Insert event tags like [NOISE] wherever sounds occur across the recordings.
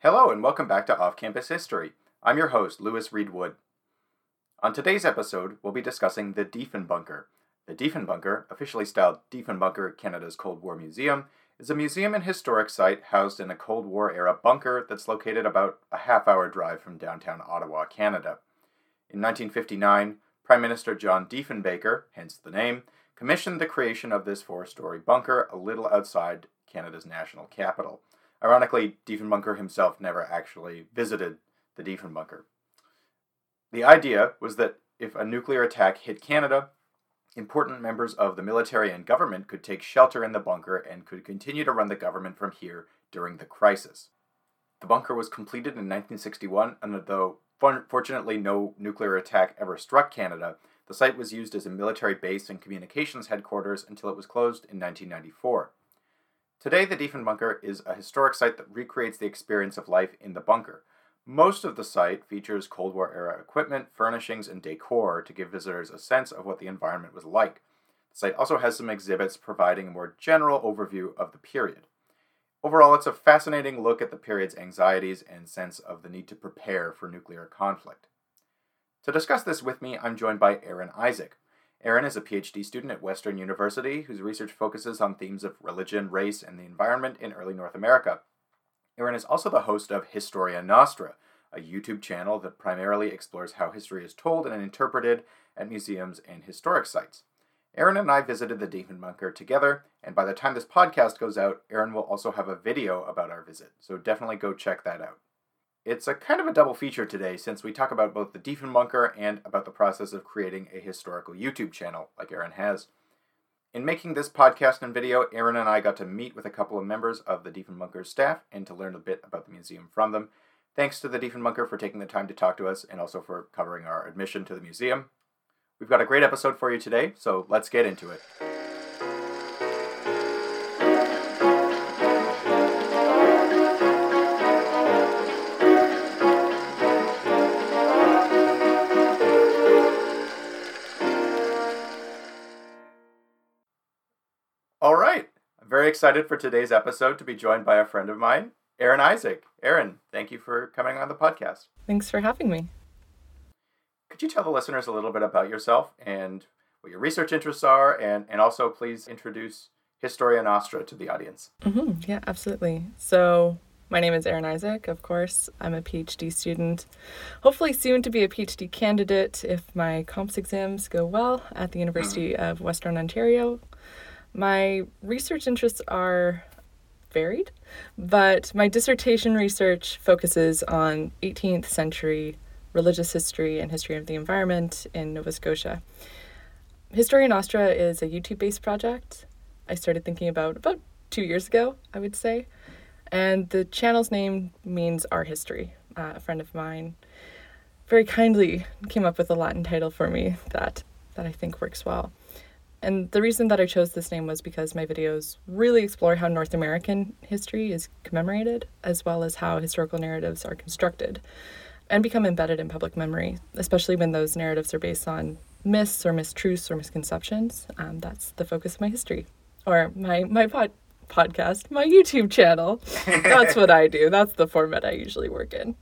Hello, and welcome back to Off Campus History. I'm your host, Lewis Reed Wood. On today's episode, we'll be discussing the Diefenbunker. The Diefenbunker, officially styled Diefenbunker Canada's Cold War Museum, is a museum and historic site housed in a Cold War era bunker that's located about a half hour drive from downtown Ottawa, Canada. In 1959, Prime Minister John Diefenbaker, hence the name, commissioned the creation of this four story bunker a little outside Canada's national capital. Ironically, Diefenbaker himself never actually visited the Diefenbunker. The idea was that if a nuclear attack hit Canada, important members of the military and government could take shelter in the bunker and could continue to run the government from here during the crisis. The bunker was completed in 1961, and though fortunately no nuclear attack ever struck Canada, the site was used as a military base and communications headquarters until it was closed in 1994. Today, the Diefenbunker is a historic site that recreates the experience of life in the bunker. Most of the site features Cold War era equipment, furnishings, and decor to give visitors a sense of what the environment was like. The site also has some exhibits providing a more general overview of the period. Overall, it's a fascinating look at the period's anxieties and sense of the need to prepare for nuclear conflict. To discuss this with me, I'm joined by Aaron Isaac. Aaron is a PhD student at Western University whose research focuses on themes of religion, race, and the environment in early North America. Aaron is also the host of Historia Nostra, a YouTube channel that primarily explores how history is told and interpreted at museums and historic sites. Aaron and I visited the Diefenbunker together, and by the time this podcast goes out, Aaron will also have a video about our visit, so definitely go check that out. It's a kind of a double feature today since we talk about both the Diefenbunker and about the process of creating a historical YouTube channel, like Aaron has. In making this podcast and video, Aaron and I got to meet with a couple of members of the Diefenbunker staff and to learn a bit about the museum from them. Thanks to the Diefenbunker for taking the time to talk to us and also for covering our admission to the museum. We've got a great episode for you today, so let's get into it. Very excited for today's episode to be joined by a friend of mine, Aaron Isaac. Aaron, thank you for coming on the podcast. Thanks for having me. Could you tell the listeners a little bit about yourself and what your research interests are, and, and also please introduce Historia Nostra to the audience? Mm-hmm. Yeah, absolutely. So, my name is Aaron Isaac, of course. I'm a PhD student, hopefully soon to be a PhD candidate if my comps exams go well at the University of Western Ontario my research interests are varied, but my dissertation research focuses on 18th century religious history and history of the environment in Nova Scotia. Historia Nostra is a YouTube based project I started thinking about about two years ago, I would say. And the channel's name means our history. Uh, a friend of mine very kindly came up with a Latin title for me that, that I think works well. And the reason that I chose this name was because my videos really explore how North American history is commemorated, as well as how historical narratives are constructed and become embedded in public memory, especially when those narratives are based on myths or mistruths or misconceptions. Um, that's the focus of my history, or my my pod, podcast, my YouTube channel. that's what I do. That's the format I usually work in.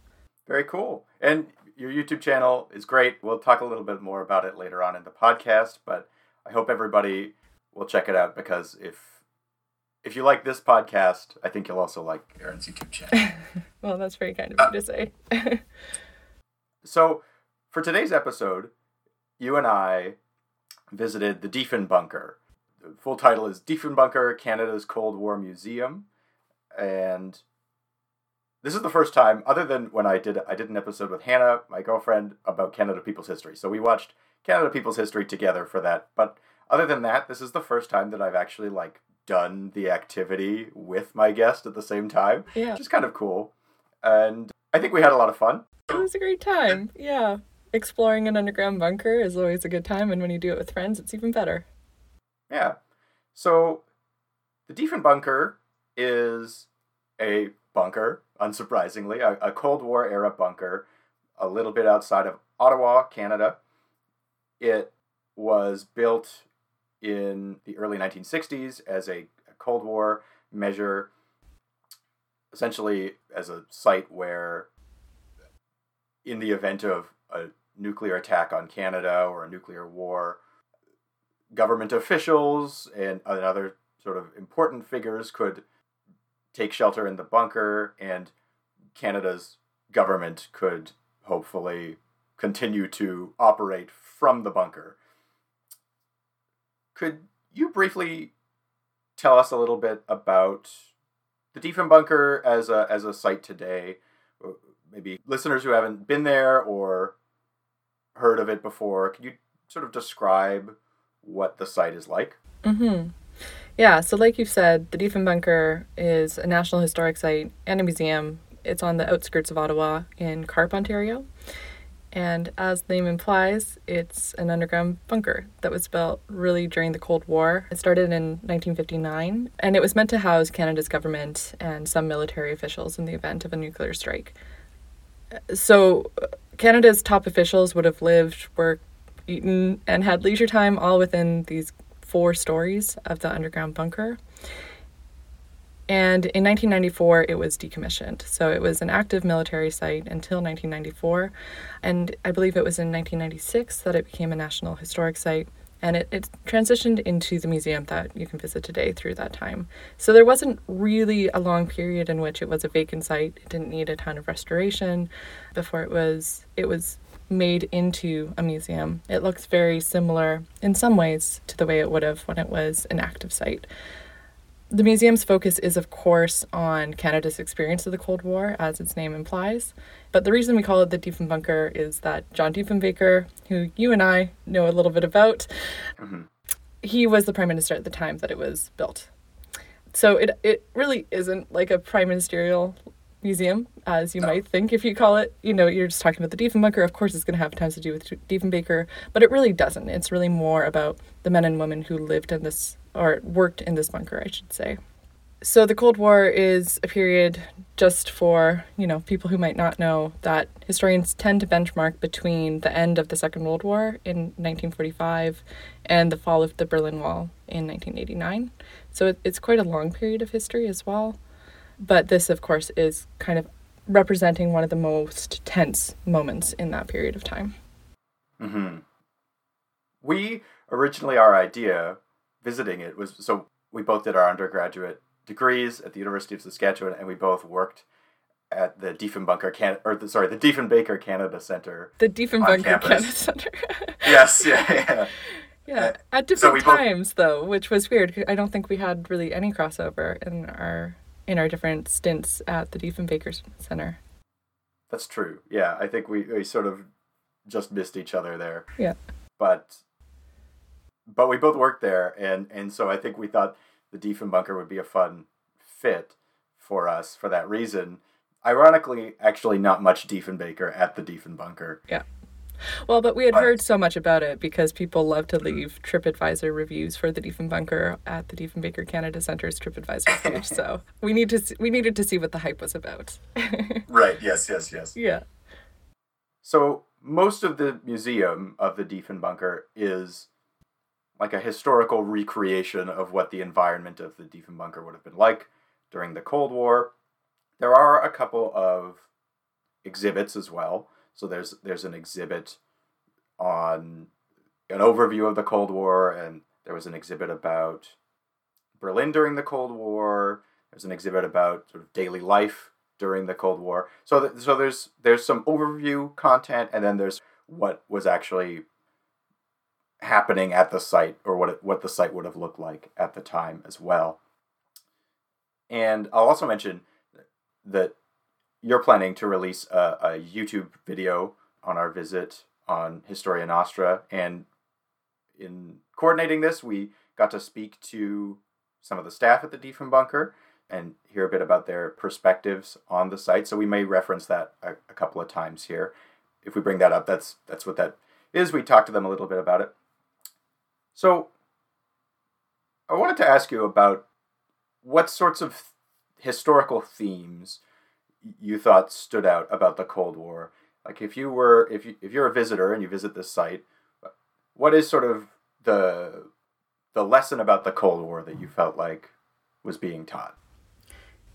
Very cool. And your YouTube channel is great. We'll talk a little bit more about it later on in the podcast, but I hope everybody will check it out because if if you like this podcast, I think you'll also like Aaron's YouTube channel. [LAUGHS] well, that's very kind of uh, you to say. [LAUGHS] so, for today's episode, you and I visited the Diefenbunker. The full title is Diefenbunker, Canada's Cold War Museum, and this is the first time, other than when I did I did an episode with Hannah, my girlfriend, about Canada People's History. So we watched Canada People's History together for that. But other than that, this is the first time that I've actually like done the activity with my guest at the same time. Yeah. Which is kind of cool. And I think we had a lot of fun. It was a great time. Yeah. Exploring an underground bunker is always a good time, and when you do it with friends, it's even better. Yeah. So the Diefenbunker is a bunker, unsurprisingly, a, a Cold War era bunker, a little bit outside of Ottawa, Canada. It was built in the early 1960s as a, a Cold War measure. essentially as a site where, in the event of a nuclear attack on Canada or a nuclear war, government officials and other sort of important figures could take shelter in the bunker, and Canada's government could hopefully continue to operate from the bunker. Could you briefly tell us a little bit about the Diefenbunker as a as a site today? Maybe listeners who haven't been there or heard of it before, could you sort of describe what the site is like? Mm-hmm. Yeah, so like you've said, the Diefenbunker is a National Historic Site and a museum. It's on the outskirts of Ottawa in Carp, Ontario. And as the name implies, it's an underground bunker that was built really during the Cold War. It started in 1959, and it was meant to house Canada's government and some military officials in the event of a nuclear strike. So, Canada's top officials would have lived, worked, eaten, and had leisure time all within these four stories of the underground bunker. And in 1994, it was decommissioned. So it was an active military site until 1994. And I believe it was in 1996 that it became a National Historic Site. And it, it transitioned into the museum that you can visit today through that time. So there wasn't really a long period in which it was a vacant site. It didn't need a ton of restoration before it was it was made into a museum. It looks very similar in some ways to the way it would have when it was an active site. The museum's focus is, of course, on Canada's experience of the Cold War, as its name implies. But the reason we call it the Diefenbunker is that John Diefenbaker, who you and I know a little bit about, mm-hmm. he was the prime minister at the time that it was built. So it it really isn't like a prime ministerial museum, as you might think if you call it. You know, you're just talking about the Diefenbunker. Of course, it's going to have tons to do with Diefenbaker, but it really doesn't. It's really more about the men and women who lived in this or worked in this bunker, I should say. So the Cold War is a period just for, you know, people who might not know that historians tend to benchmark between the end of the Second World War in 1945 and the fall of the Berlin Wall in 1989. So it's quite a long period of history as well. But this, of course, is kind of representing one of the most tense moments in that period of time. Mm-hmm. We originally, our idea visiting it was so we both did our undergraduate degrees at the University of Saskatchewan, and we both worked at the Diefenbunker Can or the, sorry the Diefenbaker Canada Center. The Diefenbunker Canada Center. [LAUGHS] yes, yeah, yeah. [LAUGHS] Yeah, uh, at different so times both... though, which was weird. I don't think we had really any crossover in our in our different stints at the Diefenbaker Center. That's true. Yeah, I think we, we sort of just missed each other there. Yeah. But but we both worked there and and so I think we thought the Diefenbunker would be a fun fit for us for that reason. Ironically, actually not much Diefenbaker at the Diefenbunker. Yeah. Well, but we had but, heard so much about it because people love to mm-hmm. leave TripAdvisor reviews for the Diefenbunker at the Diefenbaker Canada Center's TripAdvisor [LAUGHS] page. so we need to we needed to see what the hype was about. [LAUGHS] right. Yes. Yes. Yes. Yeah. So most of the museum of the Diefenbunker is like a historical recreation of what the environment of the Diefenbunker would have been like during the Cold War. There are a couple of exhibits as well. So there's there's an exhibit on an overview of the Cold War, and there was an exhibit about Berlin during the Cold War. There's an exhibit about sort of daily life during the Cold War. So th- so there's there's some overview content, and then there's what was actually happening at the site, or what it, what the site would have looked like at the time as well. And I'll also mention that you're planning to release a, a YouTube video on our visit on Historia Nostra, and in coordinating this, we got to speak to some of the staff at the Diefenbunker and hear a bit about their perspectives on the site. So we may reference that a, a, couple of times here. If we bring that up, that's that's what that is. We talked to them a little bit about it. So I wanted to ask you about what sorts of historical themes you thought stood out about the Cold War? Like if you were if you if you're a visitor and you visit this site, what is sort of the the lesson about the Cold War that you felt like was being taught?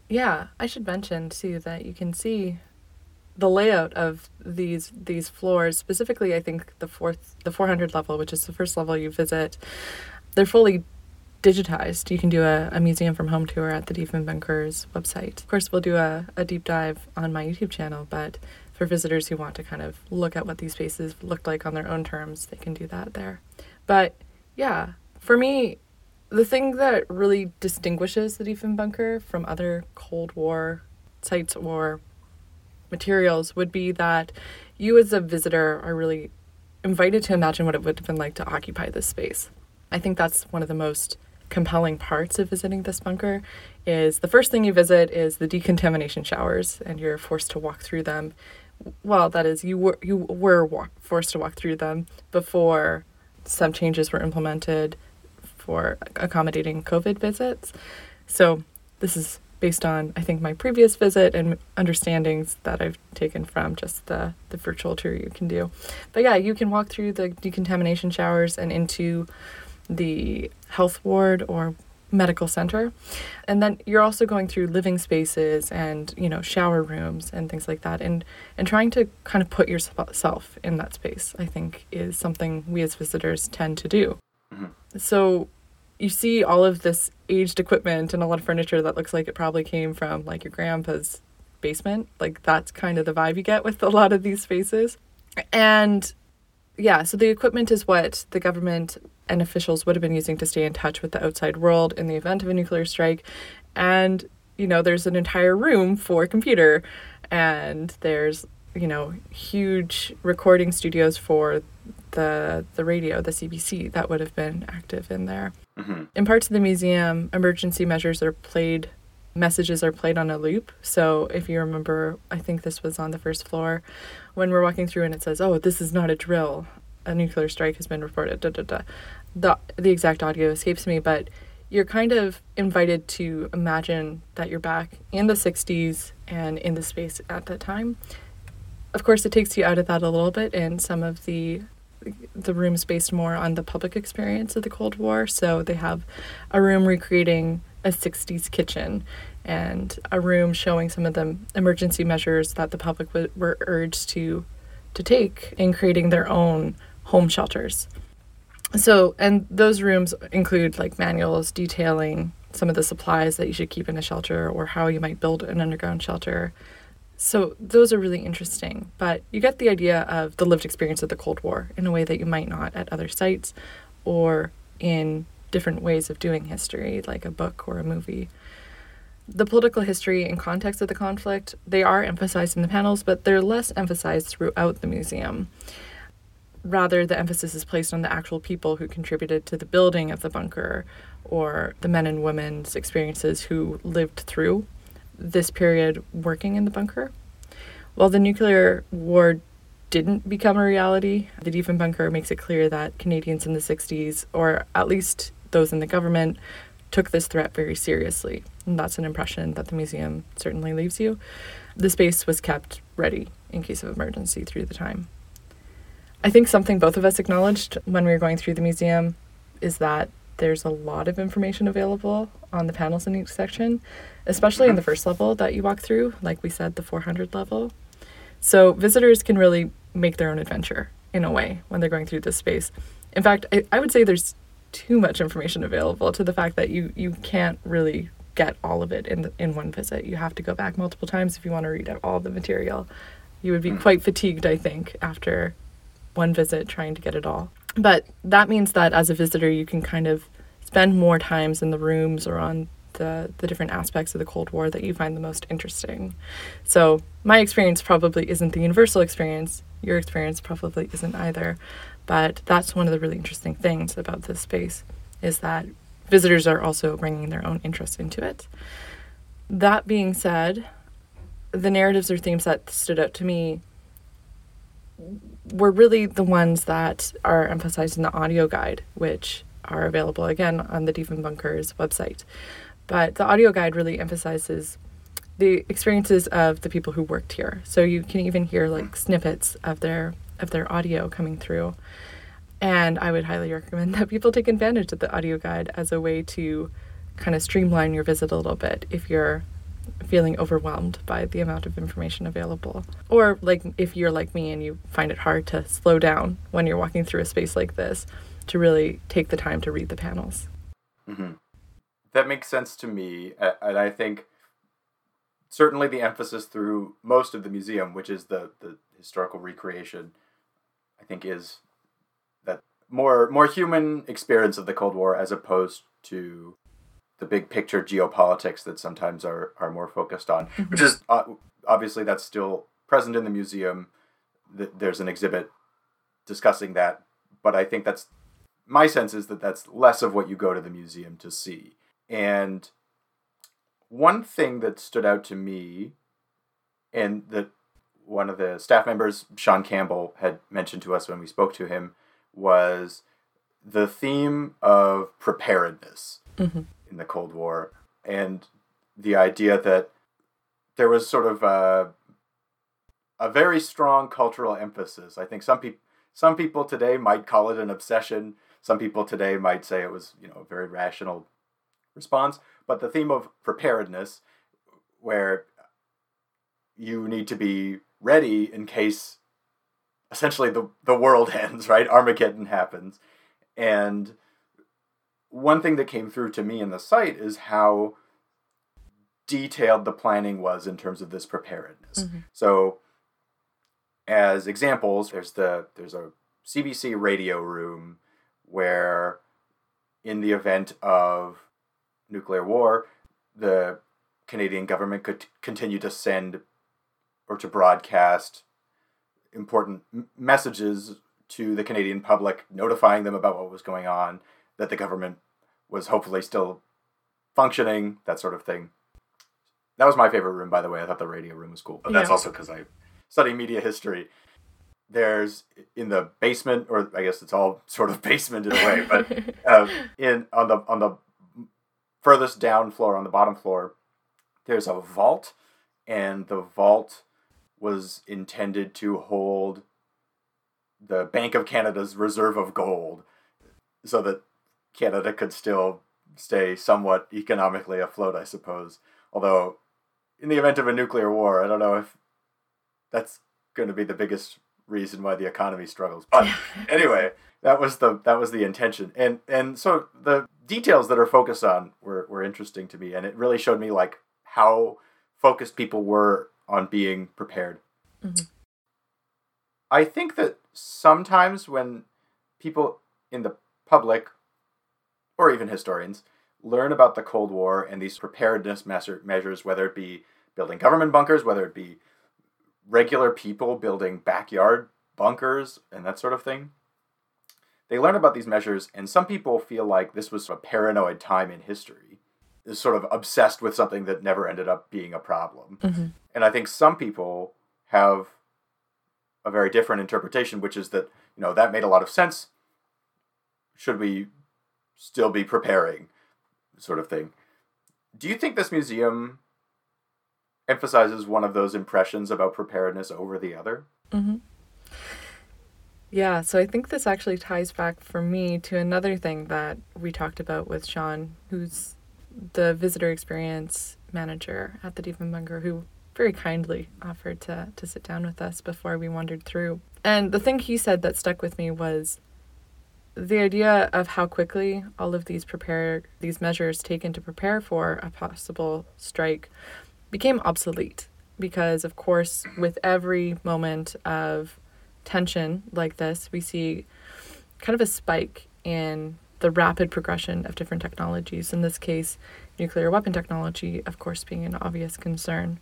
Yeah, I should mention too that you can see the layout of these these floors. Specifically, I think the fourth, the 400 level, which is the first level you visit, they're fully digitized. You can do a, a museum from home tour at the Diefenbunkers website. Of course, we'll do a, a deep dive on my YouTube channel, but for visitors who want to kind of look at what these spaces looked like on their own terms, they can do that there. But yeah, for me, the thing that really distinguishes the Diefenbunker from other Cold War sites or materials would be that you as a visitor are really invited to imagine what it would have been like to occupy this space. I think that's one of the most compelling parts of visiting this bunker is the first thing you visit is the decontamination showers and you're forced to walk through them well that is you were you were walk, forced to walk through them before some changes were implemented for accommodating covid visits so this is based on i think my previous visit and understandings that i've taken from just the the virtual tour you can do. But yeah you can walk through the decontamination showers and into the health ward or medical center. And then you're also going through living spaces and you know shower rooms and things like that. And and trying to kind of put yourself in that space i think is something we as visitors tend to do. Mm-hmm. so you see all of this aged equipment and a lot of furniture that looks like it probably came from like your grandpa's basement like that's kind of the vibe you get [LAUGHS] with a lot of these spaces and yeah so the equipment is what the government and officials would have been using to stay in touch with the outside world in the event of a nuclear strike. And, you know, there's an entire room for computer, and there's, you know, huge recording studios for the the radio, the CBC, that would have been active in there. Mm-hmm. In parts of the museum, emergency measures are played, messages are played on a loop. So if you remember, I think this was on the first floor, when we're walking through and it says, "Oh, this is not a drill. A nuclear strike has been reported." Da da da the the exact audio escapes me, but you're kind of invited to imagine that you're back in the 60s and in the space at that time. Of course, it takes you out of that a little bit, and some of the the rooms based more on the public experience of the Cold War. So they have a room recreating a 60s kitchen and a room showing some of the emergency measures that the public w- were urged to to take in creating their own home shelters so and those rooms include like manuals detailing some of the supplies that you should keep in a shelter or how you might build an underground shelter so those are really interesting but you get the idea of the lived experience of the cold war in a way that you might not at other sites or in different ways of doing history like a book or a movie. The political history and context of the conflict they are emphasized in the panels but they're less emphasized throughout the museum. Rather, the emphasis is placed on the actual people who contributed to the building of the bunker or the men and women's experiences who lived through this period working in the bunker. While the nuclear war didn't become a reality, the Diefenbunker makes it clear that Canadians in the 60s, or at least those in the government, took this threat very seriously. And that's an impression that the museum certainly leaves you. The space was kept ready in case of emergency through the time. I think something both of us acknowledged when we were going through the museum is that there's a lot of information available on the panels in each section, especially in the first level that you walk through, like we said, the 400 level. So visitors can really make their own adventure in a way when they're going through this space. In fact, I, I would say there's too much information available to the fact that you you can't really get all of it in the, in one visit. You have to go back multiple times if you want to read out all the material. You would be hmm. quite fatigued, I think, after one visit trying to get it all. But that means that as a visitor, you can kind of spend more times in the rooms or on the, the different aspects of the Cold War that you find the most interesting. So, my experience probably isn't the universal experience. Your experience probably isn't either. But that's one of the really interesting things about this space is that visitors are also bringing their own interest into it. That being said, the narratives or themes that stood out to me were really the ones that are emphasized in the audio guide, which are available again on the Diefenbunkers website. But the audio guide really emphasizes the experiences of the people who worked here. So you can even hear like snippets of their of their audio coming through. And I would highly recommend [LAUGHS] that people take advantage of the audio guide as a way to kind of streamline your visit a little bit if you're feeling overwhelmed by the amount of information available. Or, like, if you're like me and you find it hard to slow down when you're walking through a space like this, to really take the time to read the panels. Mm-hmm. That makes sense to me. And I think certainly the emphasis through most of the museum, which is the, the historical recreation, I think is that more more human experience of the Cold War as opposed to the big picture geopolitics that sometimes are are more focused on, mm-hmm. which is uh, obviously that's still present in the museum. There's an exhibit discussing that, but I think that's my sense is that that's less of what you go to the museum to see. And one thing that stood out to me, and that one of the staff members, Sean Campbell, had mentioned to us when we spoke to him, was the theme of preparedness. Mm-hmm in the Cold War, and the idea that there was sort of a, a very strong cultural emphasis. I think some people some people today might call it an obsession. Some people today might say it was you know a very rational response. But the theme of preparedness, where you need to be ready in case essentially the, the world [LAUGHS] ends, right? Armageddon happens. And one thing that came through to me in the site is how detailed the planning was in terms of this preparedness. Mm-hmm. So as examples, there's the there's a CBC radio room where in the event of nuclear war, the Canadian government could continue to send or to broadcast important messages to the Canadian public, notifying them about what was going on, that the government was hopefully still functioning, that sort of thing. That was my favorite room, by the way. I thought the radio room was cool, but that's yeah. also because I study media history. There's in the basement, or I guess it's all sort of [LAUGHS] basement in a way, but [LAUGHS] uh, in on the on the furthest down floor, on the bottom floor, there's a vault, and the vault was intended to hold the Bank of Canada's reserve of gold, so that Canada could still stay somewhat economically afloat, I suppose. Although, in the event of a nuclear war, I don't know if that's going to be the biggest reason why the economy struggles. But [LAUGHS] anyway, that was the that was the intention, and and so the details that are focused on were were interesting to me, and it really showed me like how focused people were on being prepared. Mm-hmm. I think that sometimes when people in the public or even historians, learn about the Cold War and these preparedness measures, whether it be building government bunkers, whether it be regular people building backyard bunkers and that sort of thing. They learn about these measures, and some people feel like this was a paranoid time in history, is sort of obsessed with something that never ended up being a problem. Mm-hmm. And I think some people have a very different interpretation, which is that, you know, that made a lot of sense. Should we still be preparing, sort of thing. Do you think this museum emphasizes one of those impressions about preparedness over the other? Mm-hmm. Yeah, so I think this actually ties back for me to another thing that we talked about with Sean, who's the visitor experience manager at the Diefenbunker, who very kindly offered to, to sit down with us before we wandered through. And the thing he said that stuck with me was the idea of how quickly all of these prepare these measures taken to prepare for a possible strike became obsolete because of course with every moment of tension like this we see kind of a spike in the rapid progression of different technologies. In this case nuclear weapon technology of course being an obvious concern.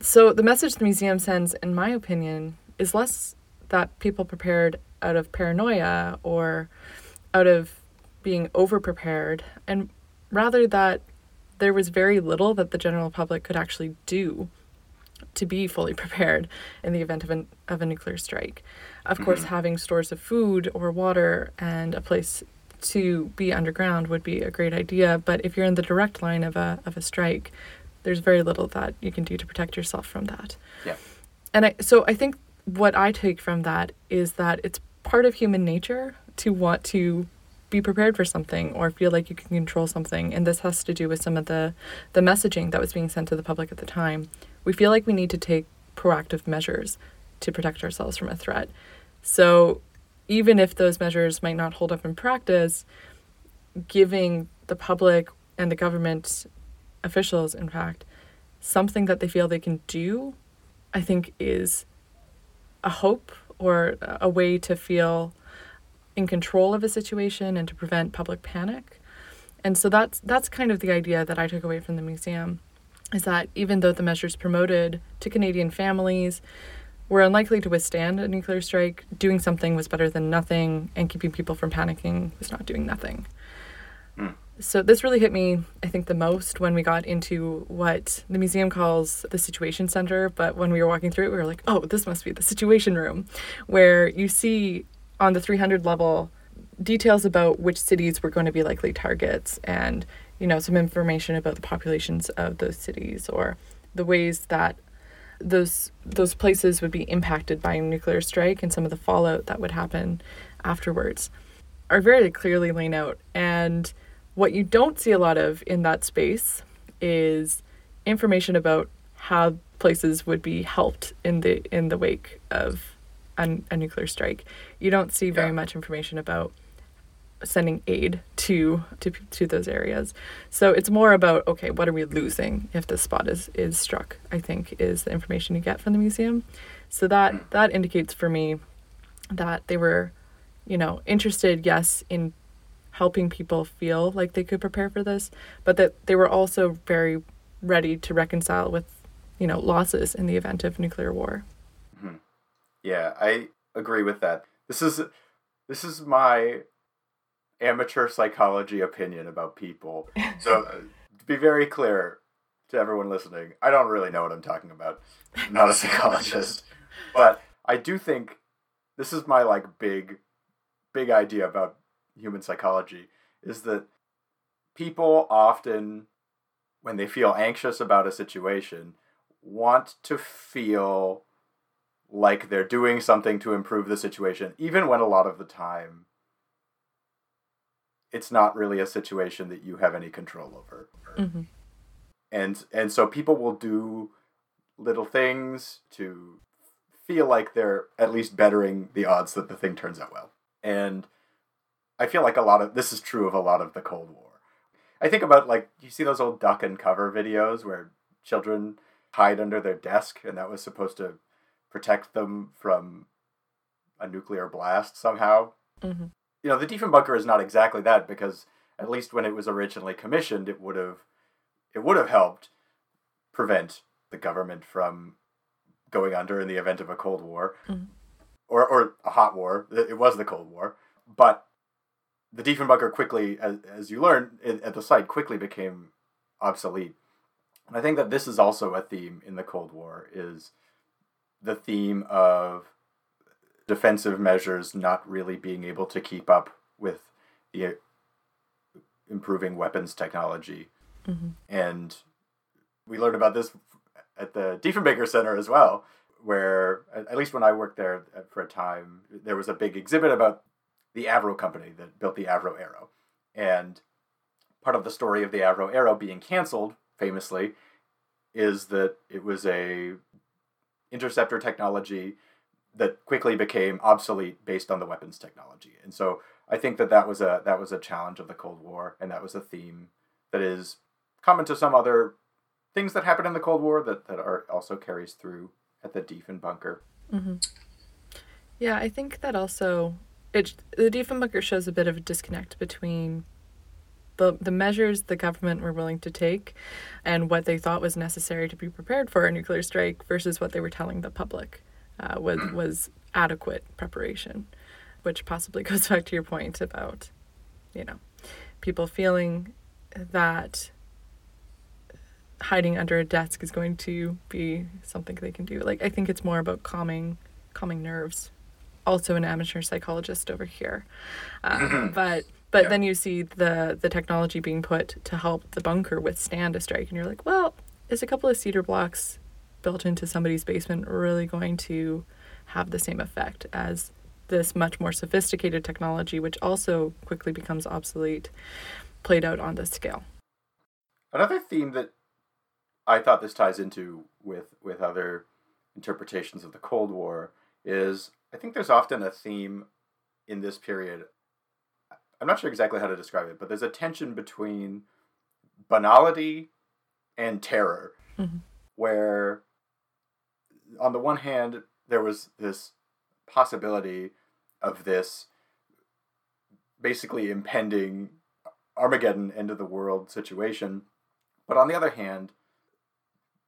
So the message the museum sends in my opinion is less that people prepared out of paranoia or out of being overprepared, and rather that there was very little that the general public could actually do to be fully [LAUGHS] prepared in the event of, an, of a nuclear strike. Of mm-hmm. course, having stores of food or water and a place to be underground would be a great idea, but if you're in the direct line of a, of a strike, there's very little that you can do to protect yourself from that. Yeah. And I, so I think what I take from that is that it's part of human nature to want to be prepared for something or feel like you can control something. And this has to do with some of the, the messaging that was being sent to the public at the time. We feel like we need to take proactive measures to protect ourselves from a threat. So even if those measures might not hold up in practice, giving the public and the government officials, in fact, something that they feel they can do, I think is a hope or a way to feel in control of a situation and to prevent public panic. And so that's that's kind of the idea that I took away from the museum is that even though the measures promoted to Canadian families were unlikely to withstand a nuclear strike, doing something was better than nothing and keeping people from panicking was not doing nothing. Mm. So this really hit me, I think, the most when we got into what the museum calls the Situation Center. But when we were walking through it, we were like, oh, this must be the Situation Room, where you see on the 300 level details about which cities were going to be likely targets and you know some information about the populations of those cities or the ways that those those places would be impacted by a nuclear strike and some of the fallout that would happen afterwards are very clearly laid out and what you don't see a lot of in that space is information about how places would be helped in the in the wake of a, a nuclear strike. You don't see very yeah. much information about sending aid to, to to those areas. So it's more about okay, what are we losing if this spot is is struck? I think is the information you get from the museum. So that that indicates for me that they were, you know, interested yes in helping people feel like they could prepare for this, but that they were also very ready to reconcile with, you know, losses in the event of nuclear war. Mm-hmm. Yeah, I agree with that. This is this is my amateur psychology opinion about people. [LAUGHS] So, uh, to be very clear to everyone listening, I don't really know what I'm talking about. I'm not a psychologist, [LAUGHS] but I do think this is my like big big idea about human psychology is that people often when they feel anxious about a situation want to feel like they're doing something to improve the situation even when a lot of the time it's not really a situation that you have any control over mm-hmm. and and so people will do little things to feel like they're at least bettering the odds that the thing turns out well and I feel like a lot of this is true of a lot of the Cold War. I think about like you see those old duck and cover videos where children hide under their desk and that was supposed to protect them from a nuclear blast somehow. Mm-hmm. You know, the Diefenbunker is not exactly that because at least when it was originally commissioned, it would have it would have helped prevent the government from going under in the event of a Cold War mm-hmm. or or a hot war. It was the Cold War, but the Diefenbunker quickly, as, as you learn at the site, quickly became obsolete. And I think that this is also a theme in the Cold War is the theme of defensive measures not really being able to keep up with the improving weapons technology. Mm-hmm. And we learned about this at the Diefenbaker Center as well, where at least when I worked there for a time, there was a big exhibit about the Avro company that built the Avro Arrow. And part of the story of the Avro Arrow being canceled, famously, is that it was a interceptor technology that quickly became obsolete based on the weapons technology. And so I think that that was a that was a challenge of the Cold War, and that was a theme that is common to some other things that happened in the Cold War that that are also carries through at the Diefenbunker. Mm-hmm. Yeah, I think that also it the Diefenbunker shows a bit of a disconnect between the the measures the government were willing to take and what they thought was necessary to be prepared for a nuclear strike versus what they were telling the public uh, was was adequate preparation, which possibly [LAUGHS] goes back to your point about, you know, people feeling that hiding under a desk is going to be something they can do. Like I think it's more about calming calming nerves also an amateur psychologist over here. Um, [CLEARS THROAT] but but yeah. then you see the the technology being put to help the bunker withstand a strike, and you're like, well, is a couple of cedar blocks built into somebody's basement really going to have the same effect as this much more sophisticated technology, which also quickly becomes obsolete, played out on this scale. Another theme that I thought this ties into with with other interpretations of the Cold War is I think there's often a theme in this period. I'm not sure exactly how to describe it, but there's a tension between banality and terror, mm-hmm. where on the one hand there was this possibility of this basically impending Armageddon end of the world situation, but on the other hand,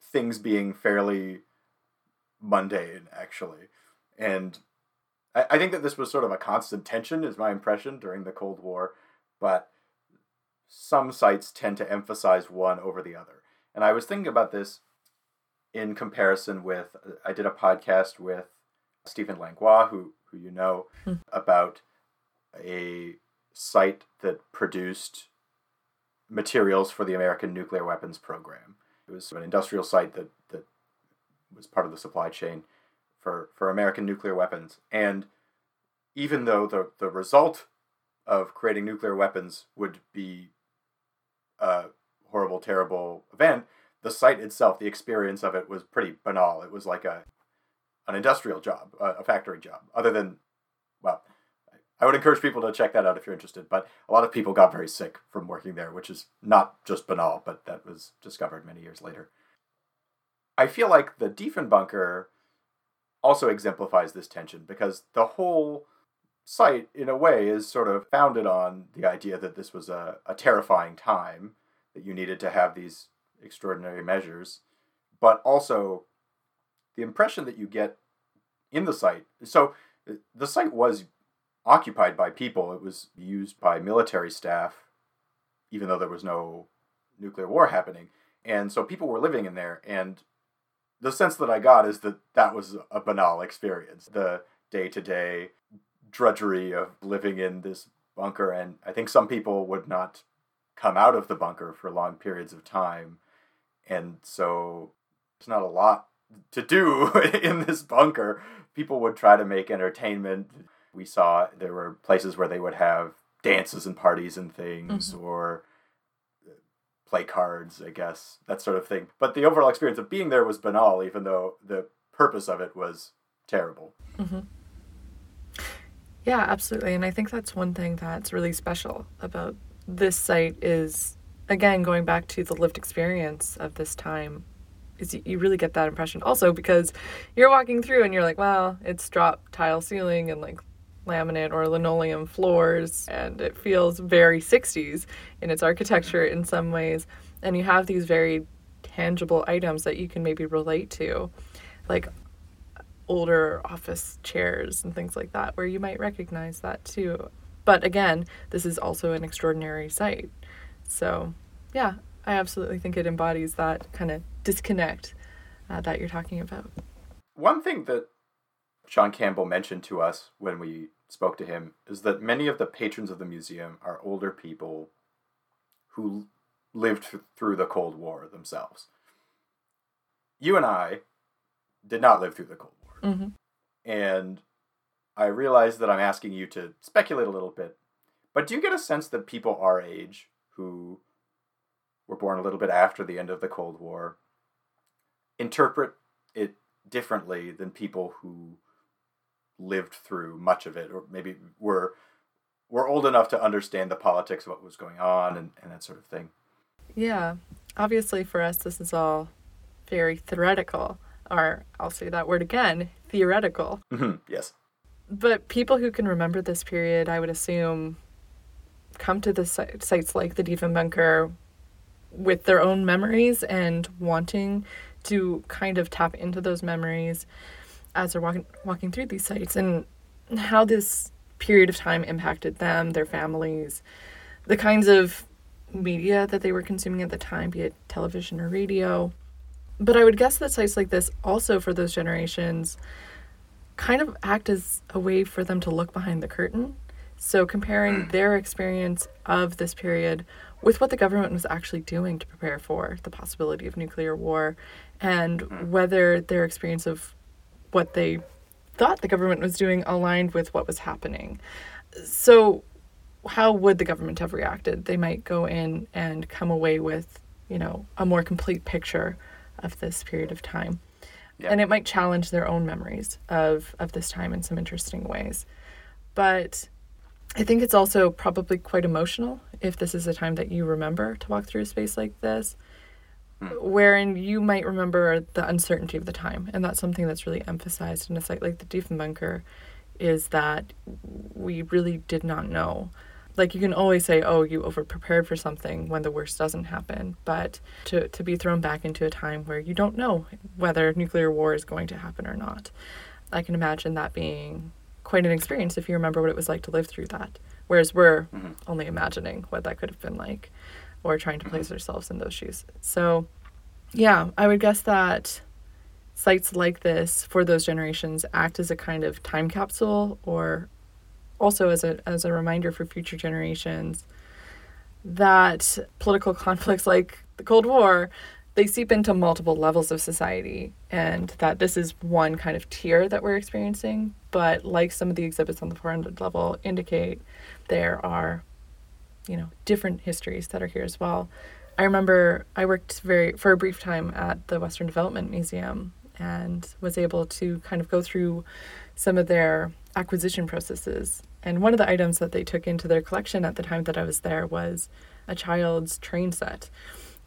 things being fairly mundane actually, and I, I think that this was sort of a constant tension, is my impression during the Cold War, but some sites tend to emphasize one over the other. And I was thinking about this in comparison with I did a podcast with Stephen Langlois, who who you know, mm. about a site that produced materials for the American nuclear weapons program. It was an industrial site that, that was part of the supply chain for, for American nuclear weapons. And even though the, the result of creating nuclear weapons would be a horrible, terrible event, the site itself, the experience of it was pretty banal. It was like a an industrial job, a factory job. Other than, well, I would encourage people to check that out if you're interested. But a lot of people got very sick from working there, which is not just banal, but that was discovered many years later. I feel like the Diefenbunker also exemplifies this tension because the whole site, in a way, is sort of founded on the idea that this was a, a terrifying time, that you needed to have these extraordinary measures, but also the impression that you get in the site. So the site was occupied by people. It was used by military staff, even though there was no nuclear war happening. And so people were living in there. And the sense that I got is that that was a banal experience. The day to day drudgery of living in this bunker. And I think some people would not come out of the bunker for long periods of time. And so there's not a lot to do [LAUGHS] in this bunker. People would try to make entertainment. We saw there were places where they would have dances and parties and things, mm-hmm. or play cards, I guess, that sort of thing. But the overall experience of being there was banal, even though the purpose of it was terrible. Mm-hmm. Yeah, absolutely. And I think that's one thing that's really special about this site is, again, going back to the lived experience of this time is you, really get that impression also because you're walking through and you're like wow it's drop tile ceiling and like laminate or linoleum floors and it feels very 60s in its architecture in some ways. And you have these very tangible items that you can maybe relate to like older office chairs and things like that where you might recognize that too. But again this is also an extraordinary site. So yeah I absolutely think it embodies that kind of disconnect uh, that you're talking about. One thing that Sean Campbell mentioned to us when we spoke to him is that many of the patrons of the museum are older people who lived through the Cold War themselves. You and I did not live through the Cold War. Mm-hmm. And I realize that I'm asking you to speculate a little bit, but do you get a sense that people our age who were born a little bit after the end of the Cold War interpret it differently than people who lived through much of it or maybe were were old enough to understand the politics of what was going on and, and that sort of thing. Yeah. Obviously for us this is all very theoretical or I'll say that word again, theoretical. Mm-hmm. Yes. But people who can remember this period, I would assume, come to the sites like the Diefenbunker with their own memories and wanting to kind of tap into those memories as they're walking walking through these sites and how this period of time impacted them, their families, the kinds of media that they were consuming at the time, be it television or radio. But I would guess that sites like this also for those generations kind of act as a way for them to look behind the curtain. So comparing mm. their experience of this period with what the government was actually doing to prepare for the possibility of nuclear war and mm. whether their experience of what they thought the government was doing aligned with what was happening. So, how would the government have reacted? They might go in and come away with, you know, a more complete picture of this period of time. Yeah. And it might challenge their own memories of, of this time in some interesting ways. But I think it's also probably quite emotional if this is a time that you remember to walk through a space like this. Wherein you might remember the uncertainty of the time. And that's something that's really emphasized in a site like the Diefenbunker is that we really did not know. Like you can always say, oh, you over prepared for something when the worst doesn't happen. But to, to be thrown back into a time where you don't know whether nuclear war is going to happen or not, I can imagine that being quite an experience if you remember what it was like to live through that. Whereas we're mm-hmm. only imagining what that could have been like or trying to place ourselves in those shoes. So, yeah, I would guess that sites like this for those generations act as a kind of time capsule or also as a as a reminder for future generations that political [LAUGHS] conflicts like the Cold War they seep into multiple levels of society and that this is one kind of tier that we're experiencing but like some of the exhibits on the 400 level indicate there are you know different histories that are here as well. I remember i worked very for a brief time at the western development museum and was able to kind of go through some of their acquisition processes. And one of the items that they took into their collection at the time that i was there was a child's train set.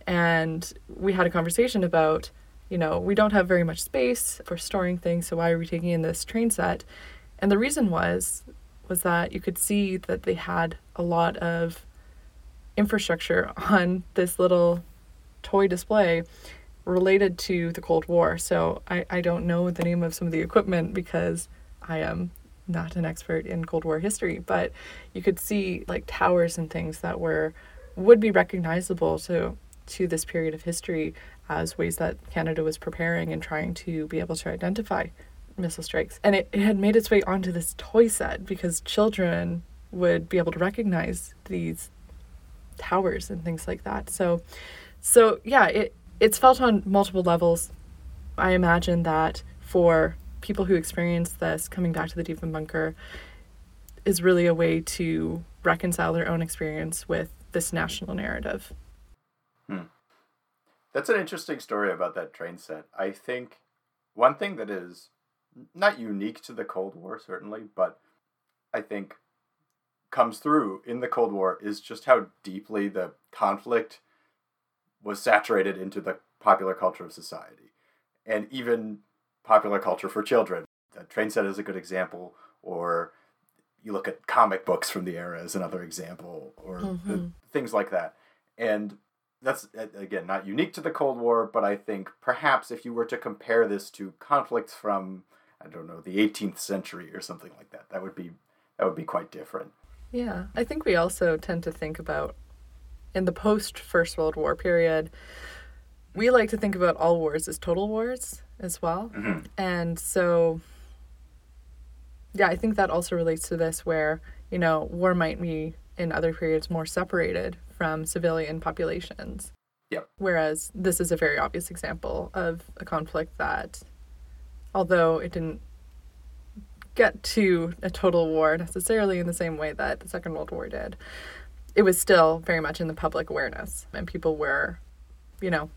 And we had a conversation about, you know, we don't have very much space for storing things, so why are we taking in this train set? And the reason was was that you could see that they had a lot of infrastructure on this little toy display related to the Cold War. So I, I don't know the name of some of the equipment because I am not an expert in Cold War history, but you could see like towers and things that were would be recognizable to to this period of history as ways that Canada was preparing and trying to be able to identify missile strikes. And it, it had made its way onto this toy set because children would be able to recognize these towers and things like that. So so yeah, it it's felt on multiple levels. I imagine that for people who experience this coming back to the Deep Diefenbunker is really a way to reconcile their own experience with this national narrative. Hmm. That's an interesting story about that train set. I think one thing that is not unique to the Cold War, certainly, but I think comes through in the Cold War is just how deeply the conflict was saturated into the popular culture of society and even popular culture for children. The train set is a good example, or you look at comic books from the era as another example, or mm-hmm. things like that. And that's again not unique to the Cold War, but I think perhaps if you were to compare this to conflicts from I don't know the 18th century or something like that, that would be that would be quite different. Yeah, I think we also tend to think about in the post First World War period, we like to think about all wars as total wars as well, mm-hmm. and so yeah, I think that also relates to this where you know war might be in other periods more separated from civilian populations. Yep. Whereas this is a very obvious example of a conflict that, although it didn't get to a total war necessarily in the same way that the Second World War did, it was still very much in the public awareness, and people were, you know,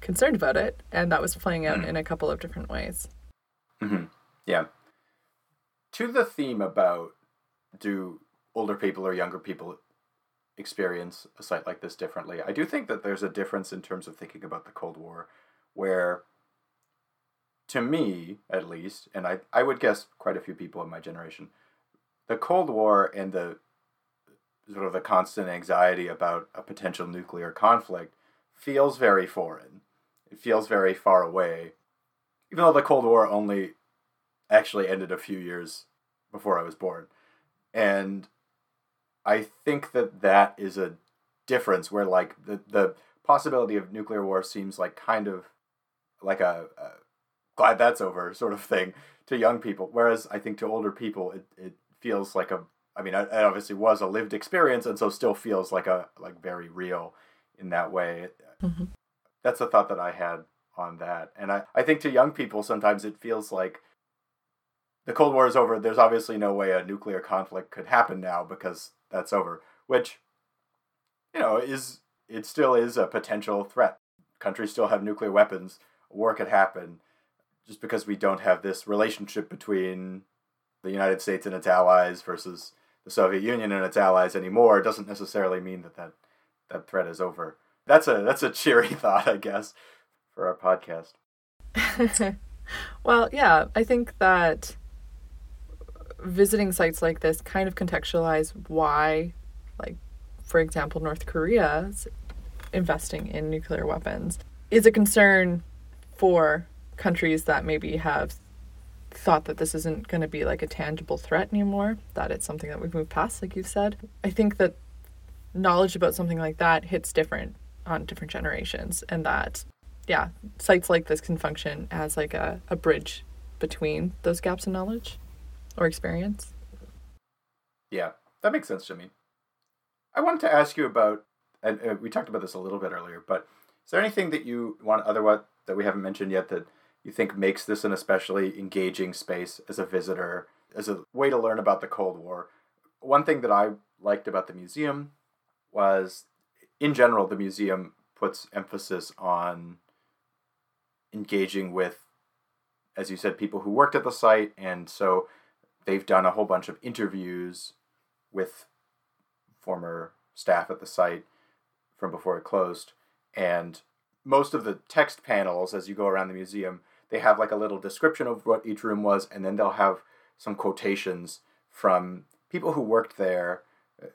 concerned about it, and that was playing out mm. in a couple of different ways. Mm-hmm. Yeah. To the theme about do older people or younger people experience a site like this differently. I do think that there's a difference in terms of thinking about the Cold War, where, to me at least, and I, I would guess quite a few people in my generation, the Cold War and the sort of the constant anxiety about a potential nuclear conflict feels very foreign. It feels very far away, even though the Cold War only actually ended a few years before I was born. And I think that that is a difference where like the the possibility of nuclear war seems like kind of like a, a glad that's over sort of thing to young people whereas I think to older people it, it feels like a I mean it obviously was a lived experience and so still feels like a like very real in that way mm-hmm. that's a thought that I had on that and I, I think to young people sometimes it feels like the Cold War is over. There's obviously no way a nuclear conflict could happen now because that's over. Which, you know, is it still is a potential threat. Countries still have nuclear weapons. War could happen just because we don't have this relationship between the United States and its allies versus the Soviet Union and its allies anymore doesn't necessarily mean that that, that threat is over. That's a that's a cheery [LAUGHS] thought, I guess, for our podcast. [LAUGHS] well, yeah, I think that visiting sites like this kind of contextualize why, like, for example, North Korea's investing in nuclear weapons is a concern for countries that maybe have thought that this isn't going to be like a tangible threat anymore, that it's something that we've moved past, like you've said. I think that knowledge about something like that hits different on different generations, and that, yeah, sites like this can function as like a, a bridge between those gaps in knowledge or experience. Yeah, that makes sense to me. I wanted to ask you about, and uh, we talked about this a little bit earlier, but is there anything that you want otherwise that we haven't mentioned yet that you think makes this an especially engaging space as a visitor, as a way to learn about the Cold War? One thing that I liked about the museum was, in general, the museum puts emphasis on engaging with, as you said, people who worked at the site, and so they've done a whole bunch of interviews with former staff at the site from before it closed. And most of the text panels, as you go around the museum, they have like a little description of what each room was, and then they'll have some quotations from people who worked there uh,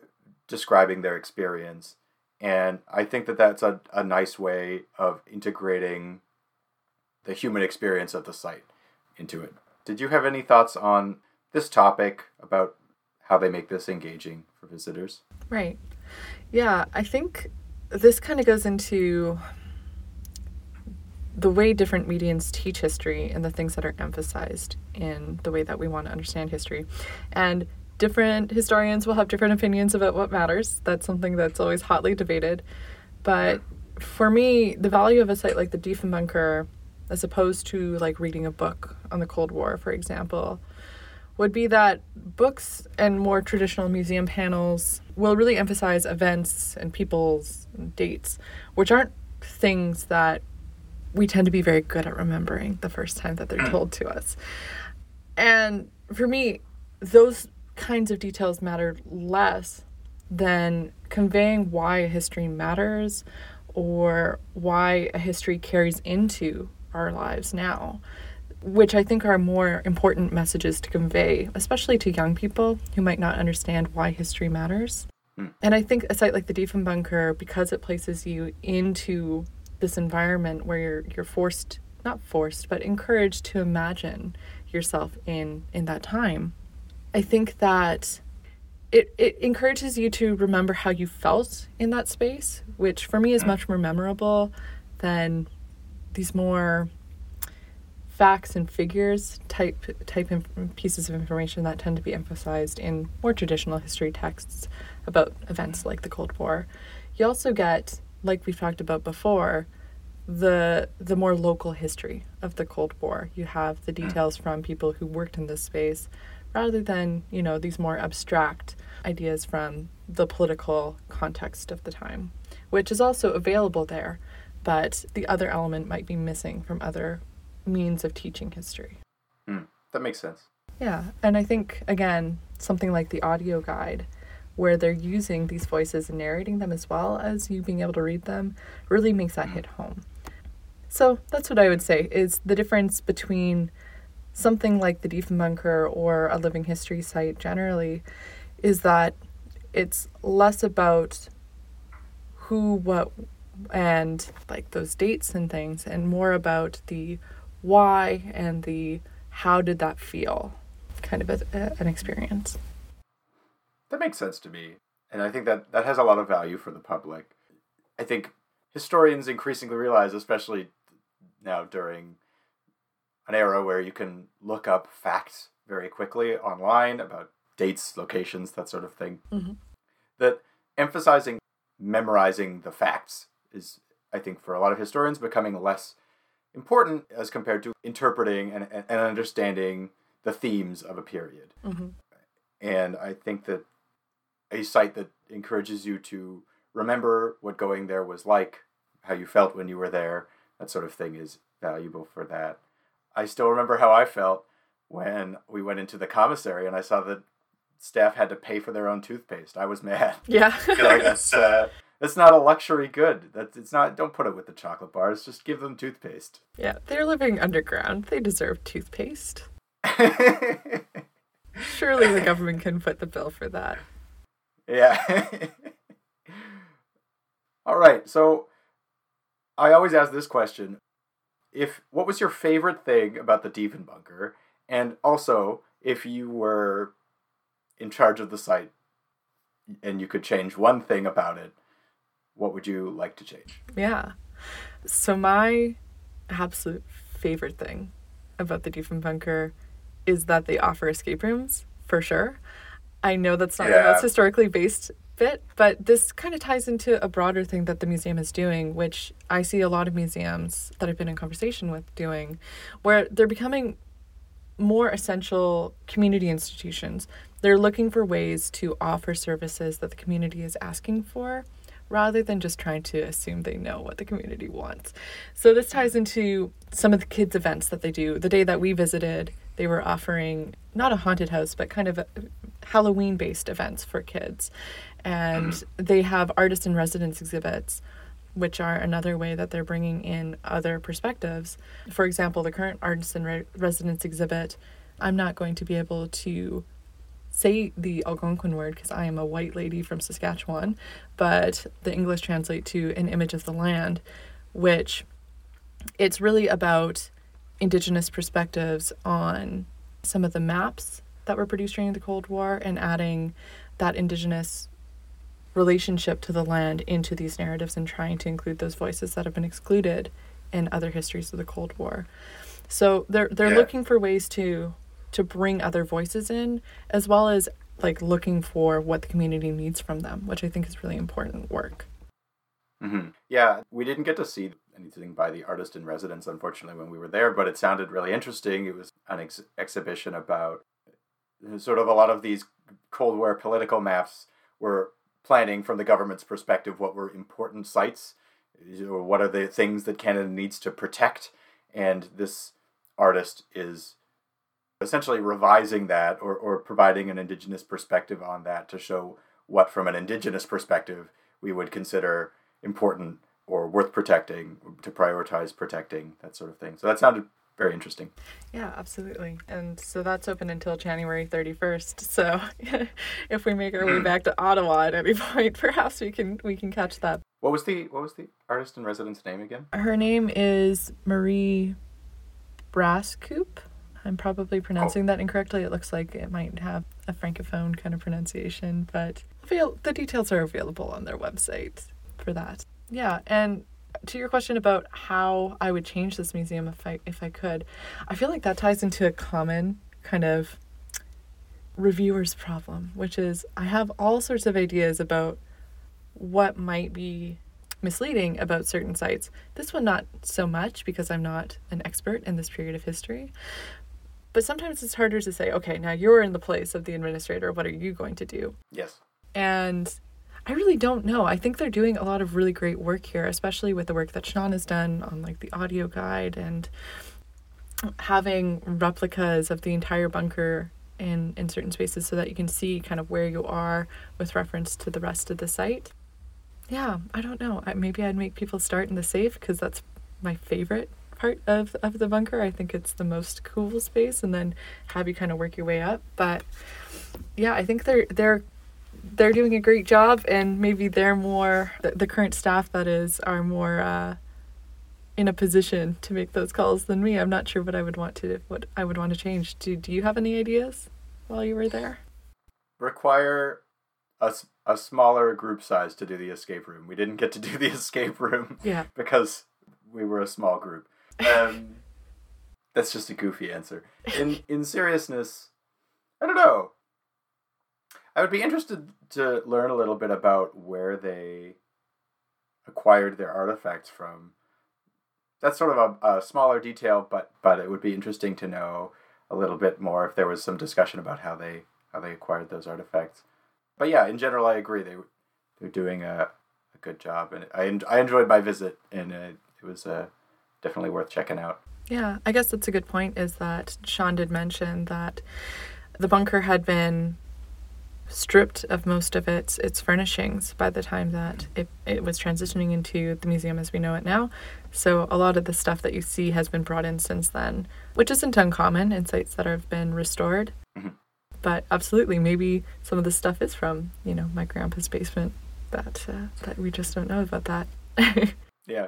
describing their experience. And I think that that's a, a nice way of integrating the human experience of the site into it. Did you have any thoughts on this topic about how they make this engaging for visitors? Right. Yeah, I think this kind of goes into the way different mediums teach history and the things that are emphasized in the way that we want to understand history. And different historians will have different opinions about what matters. That's something that's always hotly debated. But for me, the value of a site like the Diefenbunker, as opposed to like reading a book on the Cold War, for example, would be that books and more traditional museum panels will really emphasize events and people's dates, which aren't things that we tend to be very good at remembering the first time that they're mm. told to us. And for me, those kinds of details matter less than conveying why a history matters or why a history carries into our lives now, which I think are more important messages to convey, especially to young people who might not understand why history matters. Mm. And I think a site like the Diefenbunker, because it places you into this environment where you're you're forced not forced but encouraged to imagine yourself in in that time i think that it, it encourages you to remember how you felt in that space which for me is much more memorable than these more facts and figures type type pieces of information that tend to be emphasized in more traditional history texts about events like the Cold War. You also get like we've talked about before, the the more local history of the Cold War. You have the hmm. details from people who worked in this space, rather than you know these more abstract ideas from the political context of the time, which is also available there, but the other element might be missing from other means of teaching history. Mm, that makes sense. Yeah, and I think again something like the audio guide where they're using these voices and narrating them as well as you being able to read them really makes that hit home. So that's what I would say is the difference between something like the Diefenbunker or a living history site generally is that it's less about who, what, and like those dates and things, and more about the why and the how did that feel kind of a, a, an experience. That makes sense to me. And I think that that has a lot of value for the public. I think historians increasingly realize, especially now during an era where you can look up facts very quickly online about dates, locations, that sort of thing, mm-hmm. that emphasizing memorizing the facts is, I think, for a lot of historians, becoming less important as compared to interpreting and, and understanding the themes of a period. hmm And I think that a site that encourages you to remember what going there was like, how you felt when you were there, that sort of thing is valuable for that. I still remember how I felt when we went into the commissary and I saw that staff had to pay for their own toothpaste. I was mad. [LAUGHS] Yeah. [LAUGHS] like that's uh, that's not a luxury good. That's it's not. Don't put it with the chocolate bars. Just give them toothpaste. yeah. They're living underground. They deserve toothpaste. [LAUGHS] Surely the government can foot the bill for that. Yeah. [LAUGHS] All right. So I always ask this question: If what was your favorite thing about the Diefenbunker, and also if you were in charge of the site and you could change one thing about it, what would you like to change? Yeah. So my absolute favorite thing about the Diefenbunker is that they offer escape rooms for sure. I know that's not the most historically based bit, but this kind of ties into a broader thing that the museum is doing, which I see a lot of museums that I've been in conversation with doing, where they're becoming more essential community institutions. They're looking for ways to offer services that the community is asking for rather than just trying to assume they know what the community wants. So this ties into some of the kids events that they do. The day that we visited, they were offering not a haunted house but kind of Halloween based events for kids. And mm-hmm. they have artist in residence exhibits which are another way that they're bringing in other perspectives. For example, the current artist in re- residence exhibit, I'm not going to be able to say the Algonquin word because I am a white lady from Saskatchewan, but the English translate to an image of the land, which it's really about indigenous perspectives on some of the maps that were produced during the Cold War and adding that indigenous relationship to the land into these narratives and trying to include those voices that have been excluded in other histories of the Cold War. So they're they're Yeah. looking for ways to to bring other voices in as well as like looking for what the community needs from them, which I think is really important work. hmm Yeah, we didn't get to see anything by the artist in residence, unfortunately, when we were there, but it sounded really interesting. It was an ex- exhibition about sort of a lot of these Cold War political maps were planning from the government's perspective what were important sites, or what are the things that Canada needs to protect, and this artist is essentially revising that or, or providing an indigenous perspective on that to show what from an indigenous perspective we would consider important or worth protecting to prioritize protecting that sort of thing. So that sounded very interesting Yeah, absolutely. And so that's open until January 31st. So [LAUGHS] if we make our way hmm. back to Ottawa at any [LAUGHS] point, perhaps we can we can catch that. what was the what was the artist in residence name again Her name is Marie Brascoupé. I'm probably pronouncing oh. that incorrectly. It looks like it might have a francophone kind of pronunciation, but the details are available on their website for that. Yeah, and to your question about how I would change this museum if I if I could, I feel like that ties into a common kind of reviewer's problem, which is I have all sorts of ideas about what might be misleading about certain sites. This one, not so much because I'm not an expert in this period of history. But sometimes it's harder to say, okay, now you're in the place of the administrator. What are you going to do? yes And I really don't know. I think they're doing a lot of really great work here, especially with the work that Sean has done on like the audio guide and having replicas of the entire bunker in in certain spaces so that you can see kind of where you are with reference to the rest of the site. Yeah, I don't know. I, maybe I'd make people start in the safe because that's my favorite part of of the bunker. I think it's the most cool space, and then have you kind of work your way up. But yeah, I think they're they're they're doing a great job, and maybe they're more the, the current staff that is are more uh, in a position to make those calls than me. I'm not sure what I would want to what I would want to change. Do Do you have any ideas while you were there? require a, a smaller group size to do the escape room we didn't get to do the [LAUGHS] escape room Yeah. because we were a small group. Um, [LAUGHS] that's just a goofy answer. In in seriousness, I don't know. I would be interested to learn a little bit about where they acquired their artifacts from. That's sort of a, a smaller detail, but but it would be interesting to know a little bit more if there was some discussion about how they how they acquired those artifacts. But yeah, in general, I agree. They they're doing a, a good job, and I I enjoyed my visit, and it, it was uh, definitely worth checking out. Yeah, I guess that's a good point. Is that Sean did mention that the bunker had been stripped of most of its its furnishings by the time that it, it was transitioning into the museum as we know it now. So a lot of the stuff that you see has been brought in since then, which isn't uncommon in sites that have been restored. Mm-hmm. But absolutely, maybe some of the stuff is from you know my grandpa's basement that uh, that we just don't know about that. [LAUGHS] yeah,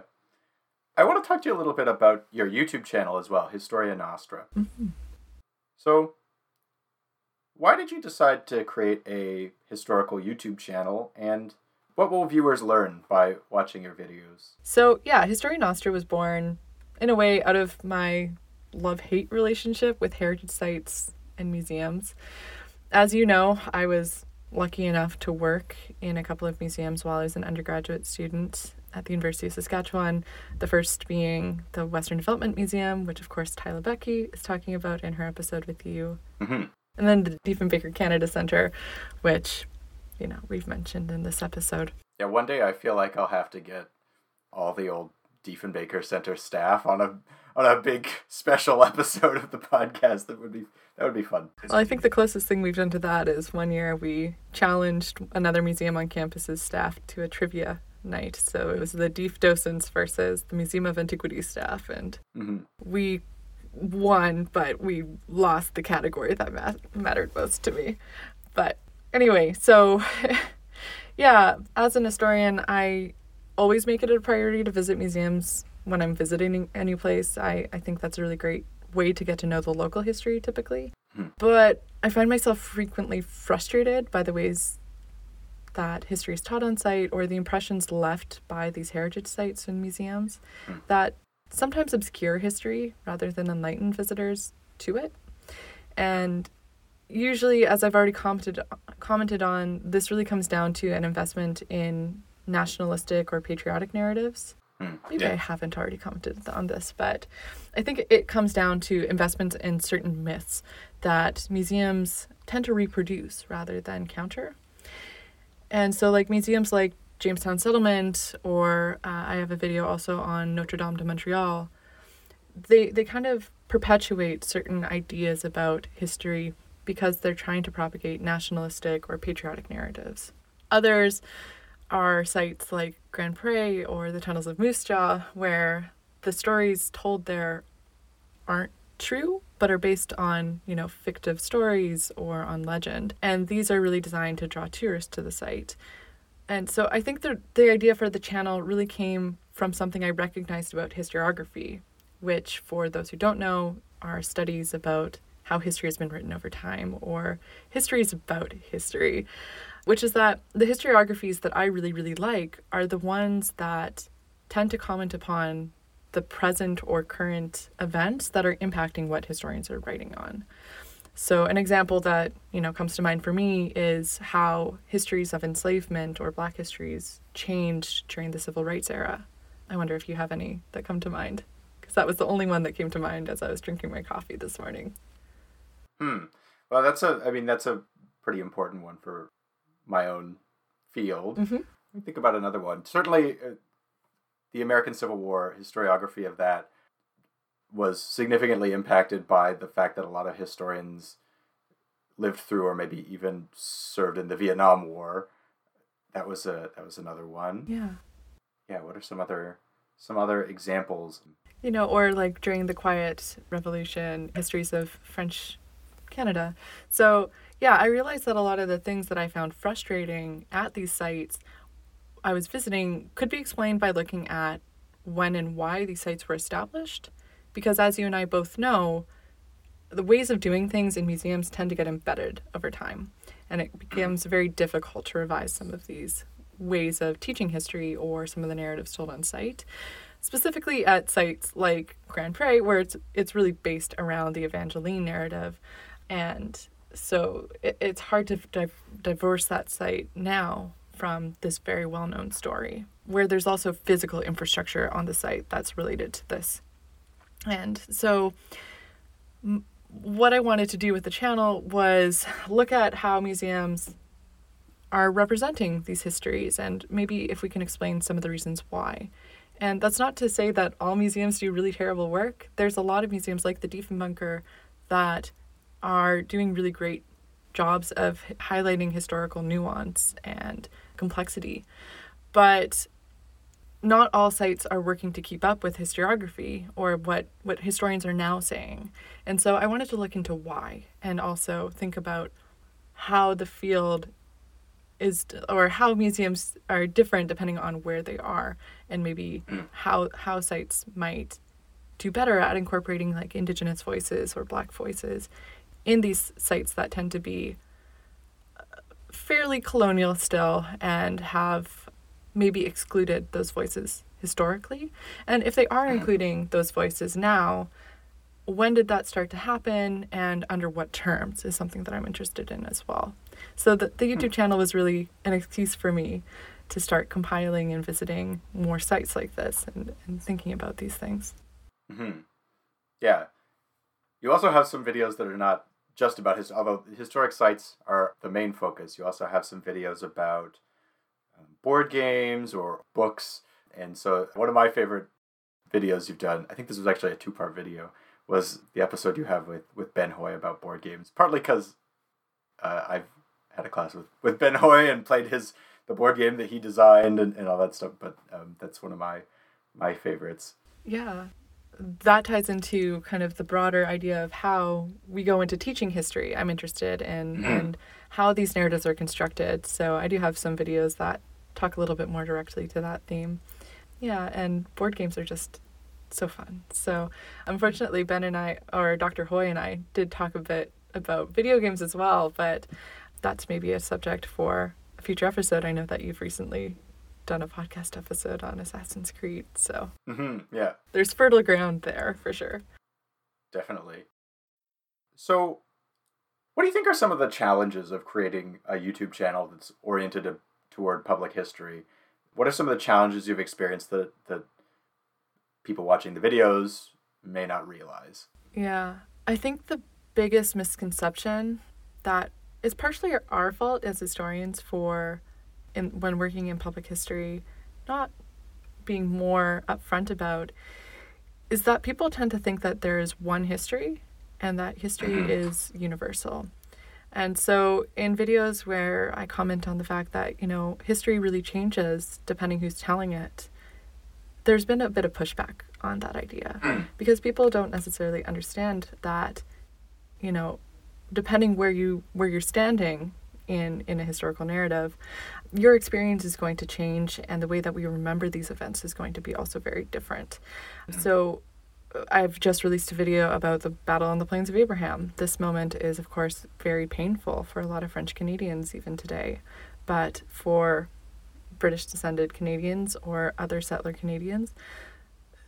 I want to talk to you a little bit about your YouTube channel as well, Historia Nostra. Mm-hmm. So why did you decide to create a historical YouTube channel and what will viewers learn by watching your videos? So, yeah, Historia Nostra was born in a way out of my love hate relationship with heritage sites and museums. As you know, I was lucky enough to work in a couple of museums while I was an undergraduate student at the University of Saskatchewan. The first being the Western Development Museum, which, of course, Tyler Becky is talking about in her episode with you. Mm-hmm and then the Diefenbaker Canada Center, which, you know, we've mentioned in this episode. Yeah, one day I feel like I'll have to get all the old Diefenbaker Center staff on a on a big [LAUGHS] special episode of the podcast. That would be that would be fun. Well, I think the closest thing we've done to that is one year we challenged another museum on campus's staff to a trivia night. So it was the Dief docents versus the Museum of Antiquities staff, and mm-hmm. we won, but we lost the category that ma- mattered most to me. But anyway, so [LAUGHS] yeah, as an historian, I always make it a priority to visit museums when I'm visiting any place. I, I think that's a really great way to get to know the local history typically. Hmm. But I find myself frequently frustrated by the ways that history is taught on site or the impressions left by these heritage sites and museums hmm. that sometimes obscure history rather than enlighten visitors to it. And usually, as I've already commented commented on, this really comes down to an investment in nationalistic or patriotic narratives. Mm, Maybe yeah. I haven't already commented on this, but I think it comes down to investments in certain myths that museums tend to reproduce rather than counter. And so, like museums like Jamestown Settlement, or uh, I have a video also on Notre Dame de Montreal. They they kind of perpetuate certain ideas about history because they're trying to propagate nationalistic or patriotic narratives. Others are sites like Grand Pre or the Tunnels of Moose Jaw, where the stories told there aren't true, but are based on, you know, fictive stories or on legend. And these are really designed to draw tourists to the site. And so I think the the idea for the channel really came from something I recognized about historiography, which for those who don't know are studies about how history has been written over time or histories about history, which is that the historiographies that I really really like are the ones that tend to comment upon the present or current events that are impacting what historians are writing on. So an example that, you know, comes to mind for me is how histories of enslavement or black histories changed during the civil rights era. I wonder if you have any that come to mind because that was the only one that came to mind as I was drinking my coffee this morning. Hmm. Well, that's a I mean that's a pretty important one for my own field. Mm-hmm. Let me think about another one. Certainly uh, the American Civil War historiography of that was significantly impacted by the fact that a lot of historians lived through or maybe even served in the Vietnam War. That was a that was another one. Yeah. Yeah, what are some other some other examples? You know, or like during the Quiet Revolution, histories of French Canada. So, yeah, I realized that a lot of the things that I found frustrating at these sites I was visiting could be explained by looking at when and why these sites were established because as you and I both know, the ways of doing things in museums tend to get embedded over time, and it becomes very difficult to revise some of these ways of teaching history or some of the narratives told on site. Specifically at sites like Grand Pre, where it's it's really based around the Evangeline narrative, and so it, it's hard to di- divorce that site now from this very well known story, where there's also physical infrastructure on the site that's related to this and so what I wanted to do with the channel was look at how museums are representing these histories and maybe if we can explain some of the reasons why. And that's not to say that all museums do really terrible work. There's a lot of museums like the Diefenbunker that are doing really great jobs of highlighting historical nuance and complexity. But not all sites are working to keep up with historiography or what, what historians are now saying. And so I wanted to look into why and also think about how the field is or how museums are different depending on where they are and maybe [CLEARS THROAT] how how sites might do better at incorporating like indigenous voices or black voices in these sites that tend to be uh, fairly colonial still and have maybe excluded those voices historically and if they are including those voices now when did that start to happen and under what terms is something that I'm interested in as well. So the, the YouTube channel was really an excuse for me to start compiling and visiting more sites like this and, and thinking about these things. Mm-hmm. Yeah. You also have some videos that are not just about his, although historic sites are the main focus. You also have some videos about board games or books. And so one of my favorite videos you've done, I think this was actually a two part video, was the episode you have with, with Ben Hoy about board games. Partly because uh, I've had a class with, with Ben Hoy and played his the board game that he designed and, and all that stuff. But um, that's one of my my favorites. Yeah. That ties into kind of the broader idea of how we go into teaching history. I'm interested in and how these narratives are constructed. So I do have some videos that talk a little bit more directly to that theme. Yeah, and board games are just so fun. So, unfortunately, Ben and I, or Dr. Hoy and I, did talk a bit about video games as well, but that's maybe a subject for a future episode. I know that you've recently done a podcast episode on Assassin's Creed, so Mm-hmm. Yeah, there's fertile ground there for sure. definitely. So, what do you think are some of the challenges of creating a YouTube channel that's oriented to, toward public history? What are some of the challenges you've experienced that, that people watching the videos may not realize? Yeah, I think the biggest misconception that is partially our fault as historians for in when working in public history not being more upfront about is that people tend to think that there is one history and that history mm-hmm. is universal. And so in videos where I comment on the fact that, you know, history really changes depending who's telling it, there's been a bit of pushback on that idea. Because people don't necessarily understand that you know depending where you where you're standing in in a historical narrative your experience is going to change and the way that we remember these events is going to be also very different. So uh, I've just released a video about the battle on the plains of Abraham. This moment is, of course, very painful for a lot of French Canadians even today. But for British descended Canadians or other settler Canadians,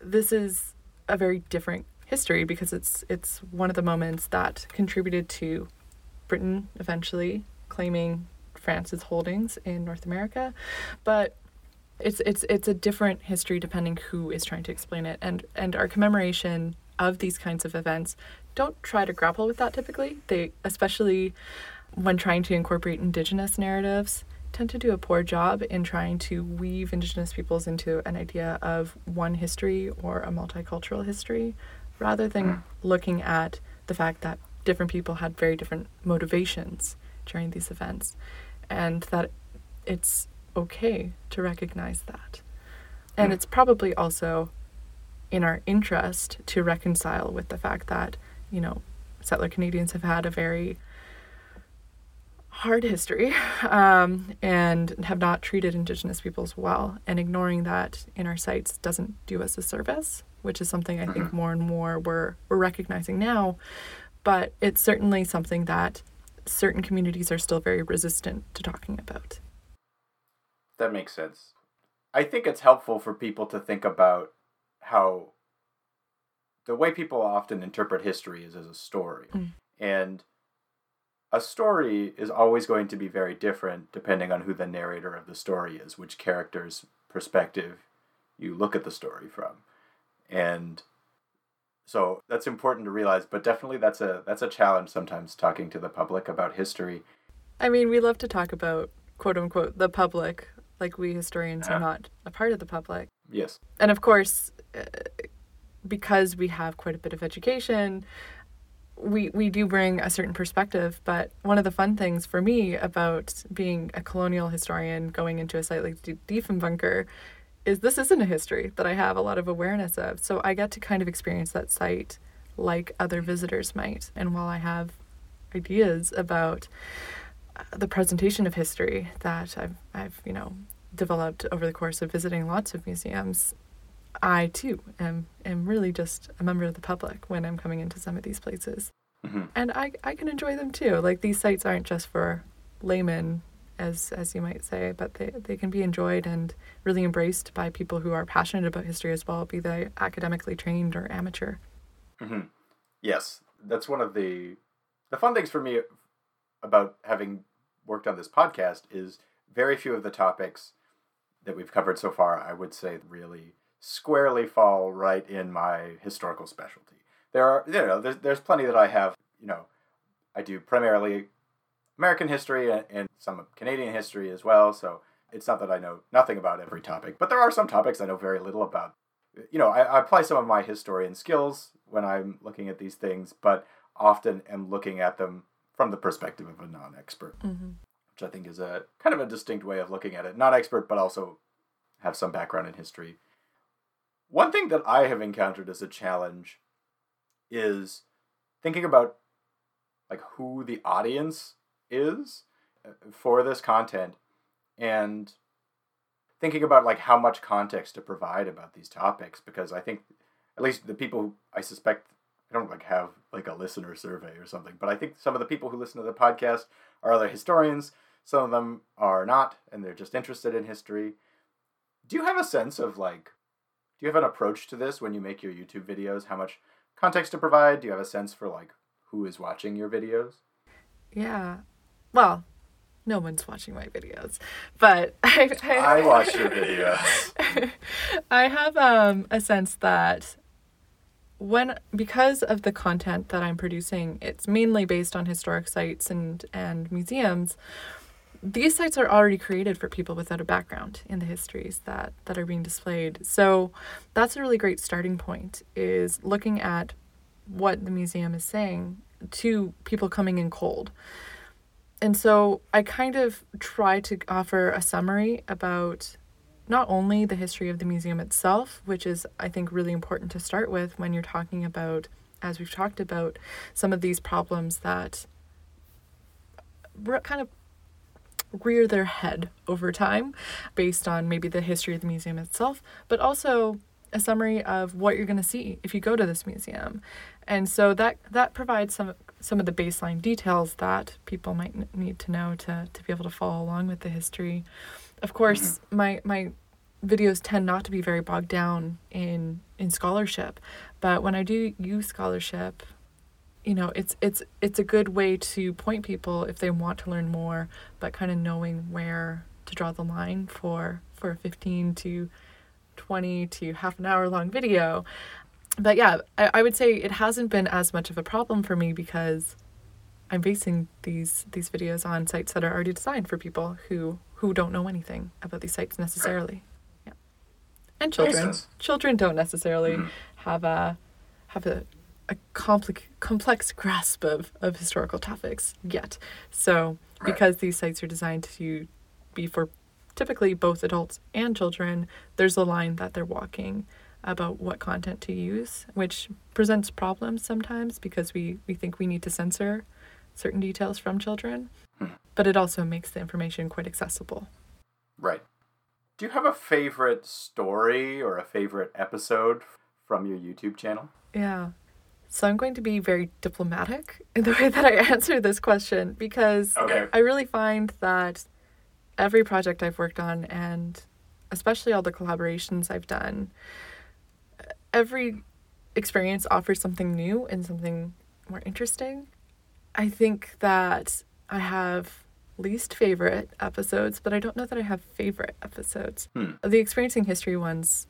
this is a very different history because it's it's one of the moments that contributed to Britain eventually claiming France's holdings in North America, but it's it's it's a different history depending who is trying to explain it and and our commemoration of these kinds of events don't try to grapple with that typically. They especially when trying to incorporate indigenous narratives tend to do a poor job in trying to weave indigenous peoples into an idea of one history or a multicultural history rather than looking at the fact that different people had very different motivations during these events and that it's okay to recognize that. And it's probably also in our interest to reconcile with the fact that, you know, settler Canadians have had a very hard history [LAUGHS] um, and have not treated Indigenous peoples well. And ignoring that in our sites doesn't do us a service, which is something I think more and more we're, we're recognizing now. But it's certainly something that certain communities are still very resistant to talking about. That makes sense. I think it's helpful for people to think about how the way people often interpret history is as a story. Mm. And a story is always going to be very different depending on who the narrator of the story is, which character's perspective you look at the story from. And So that's important to realize, but definitely that's a that's a challenge sometimes talking to the public about history. I mean, we love to talk about quote unquote the public, like we historians are not a part of the public. Yes. And of course, uh, because we have quite a bit of education, we we do bring a certain perspective. But one of the fun things for me about being a colonial historian, going into a site like D- Diefenbunker, is this isn't a history that I have a lot of awareness of. So I get to kind of experience that site like other visitors might. And while I have ideas about the presentation of history that I've I've you know developed over the course of visiting lots of museums, I too am am really just a member of the public when I'm coming into some of these places, hmm and I I can enjoy them too. Like these sites aren't just for laymen, as as you might say, but they they can be enjoyed and really embraced by people who are passionate about history as well, be they academically trained or amateur. hmm Yes, that's one of the the fun things for me about having worked on this podcast is very few of the topics that we've covered so far. I would say really squarely fall right in my historical specialty. There are you know there's there's plenty that I have you know I do primarily American history and, some Canadian history as well. So it's not that I know nothing about every topic, but there are some topics I know very little about. You know, I, I apply some of my historian skills when I'm looking at these things, but often am looking at them from the perspective of a non-expert, Mm-hmm. which I think is a kind of a distinct way of looking at it. Not expert, but also have some background in history. One thing that I have encountered as a challenge is thinking about like who the audience is uh, for this content and thinking about like how much context to provide about these topics because I think at least the people I suspect I don't like have like a listener survey or something, but I think some of the people who listen to the podcast are other historians. Some of them are not, and they're just interested in history. Do you have a sense of like, do you have an approach to this when you make your YouTube videos? How much context to provide? Do you have a sense for like who is watching your videos? Yeah. Well, no one's watching my videos, but I, [LAUGHS] I, I watch your videos. [LAUGHS] I have um, a sense that when because of the content that I'm producing, it's mainly based on historic sites and and museums. These sites are already created for people without a background in the histories that that are being displayed. So that's a really great starting point is looking at what the museum is saying to people coming in cold. And so I kind of try to offer a summary about not only the history of the museum itself, which is, I think, really important to start with when you're talking about, as we've talked about, some of these problems that kind of rear their head over time based on maybe the history of the museum itself, but also a summary of what you're going to see if you go to this museum. And so that that provides some some of the baseline details that people might need to know to to be able to follow along with the history. Of course, my my videos tend not to be very bogged down in in scholarship, but when I do use scholarship, you know, it's it's it's a good way to point people if they want to learn more, but kind of knowing where to draw the line for for a 15 to 20 to half an hour long video. But yeah, I, I would say it hasn't been as much of a problem for me because I'm basing these these videos on sites that are already designed for people who who don't know anything about these sites necessarily. Yeah. And children. Children don't necessarily Mhm. have a have a a complex complex grasp of, of historical topics yet. So Right. because these sites are designed to be for typically both adults and children, there's a line that they're walking about what content to use, which presents problems sometimes because we, we think we need to censor certain details from children. Hmm. But it also makes the information quite accessible. Right. Do you have a favorite story or a favorite episode from your YouTube channel? Yeah. So I'm going to be very diplomatic in the way that I answer this question because Okay. I really find that every project I've worked on and especially all the collaborations I've done, every experience offers something new and something more interesting. I think that I have least favorite episodes, but I don't know that I have favorite episodes. Hmm. The experiencing history ones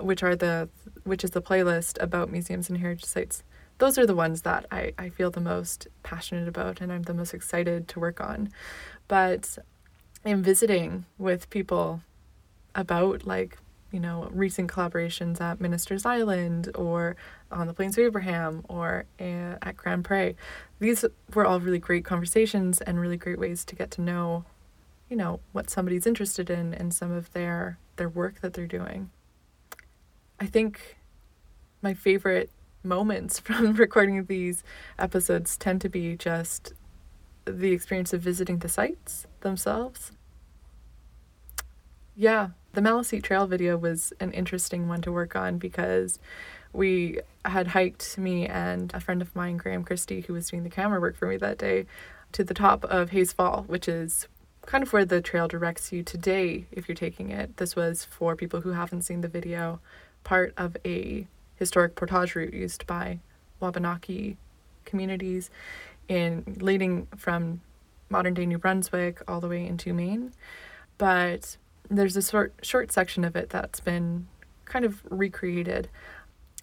which are the which is the playlist about museums and heritage sites. Those are the ones that I, I feel the most passionate about and I'm the most excited to work on. But in visiting with people about like you know recent collaborations at Minister's Island or on the Plains of Abraham or uh, at Grand Pre. These were all really great conversations and really great ways to get to know, you know, what somebody's interested in and some of their their work that they're doing. I think my favorite moments [LAUGHS] from recording these episodes tend to be just the experience of visiting the sites themselves. Yeah, the Maliseet Trail video was an interesting one to work on because we had hiked me and a friend of mine, Graham Christie, who was doing the camera work for me that day, to the top of Hayes Fall, which is kind of where the trail directs you today if you're taking it. This was for people who haven't seen the video, part of a historic portage route used by Wabanaki communities in leading from modern day New Brunswick all the way into Maine. But there's a short short section of it that's been kind of recreated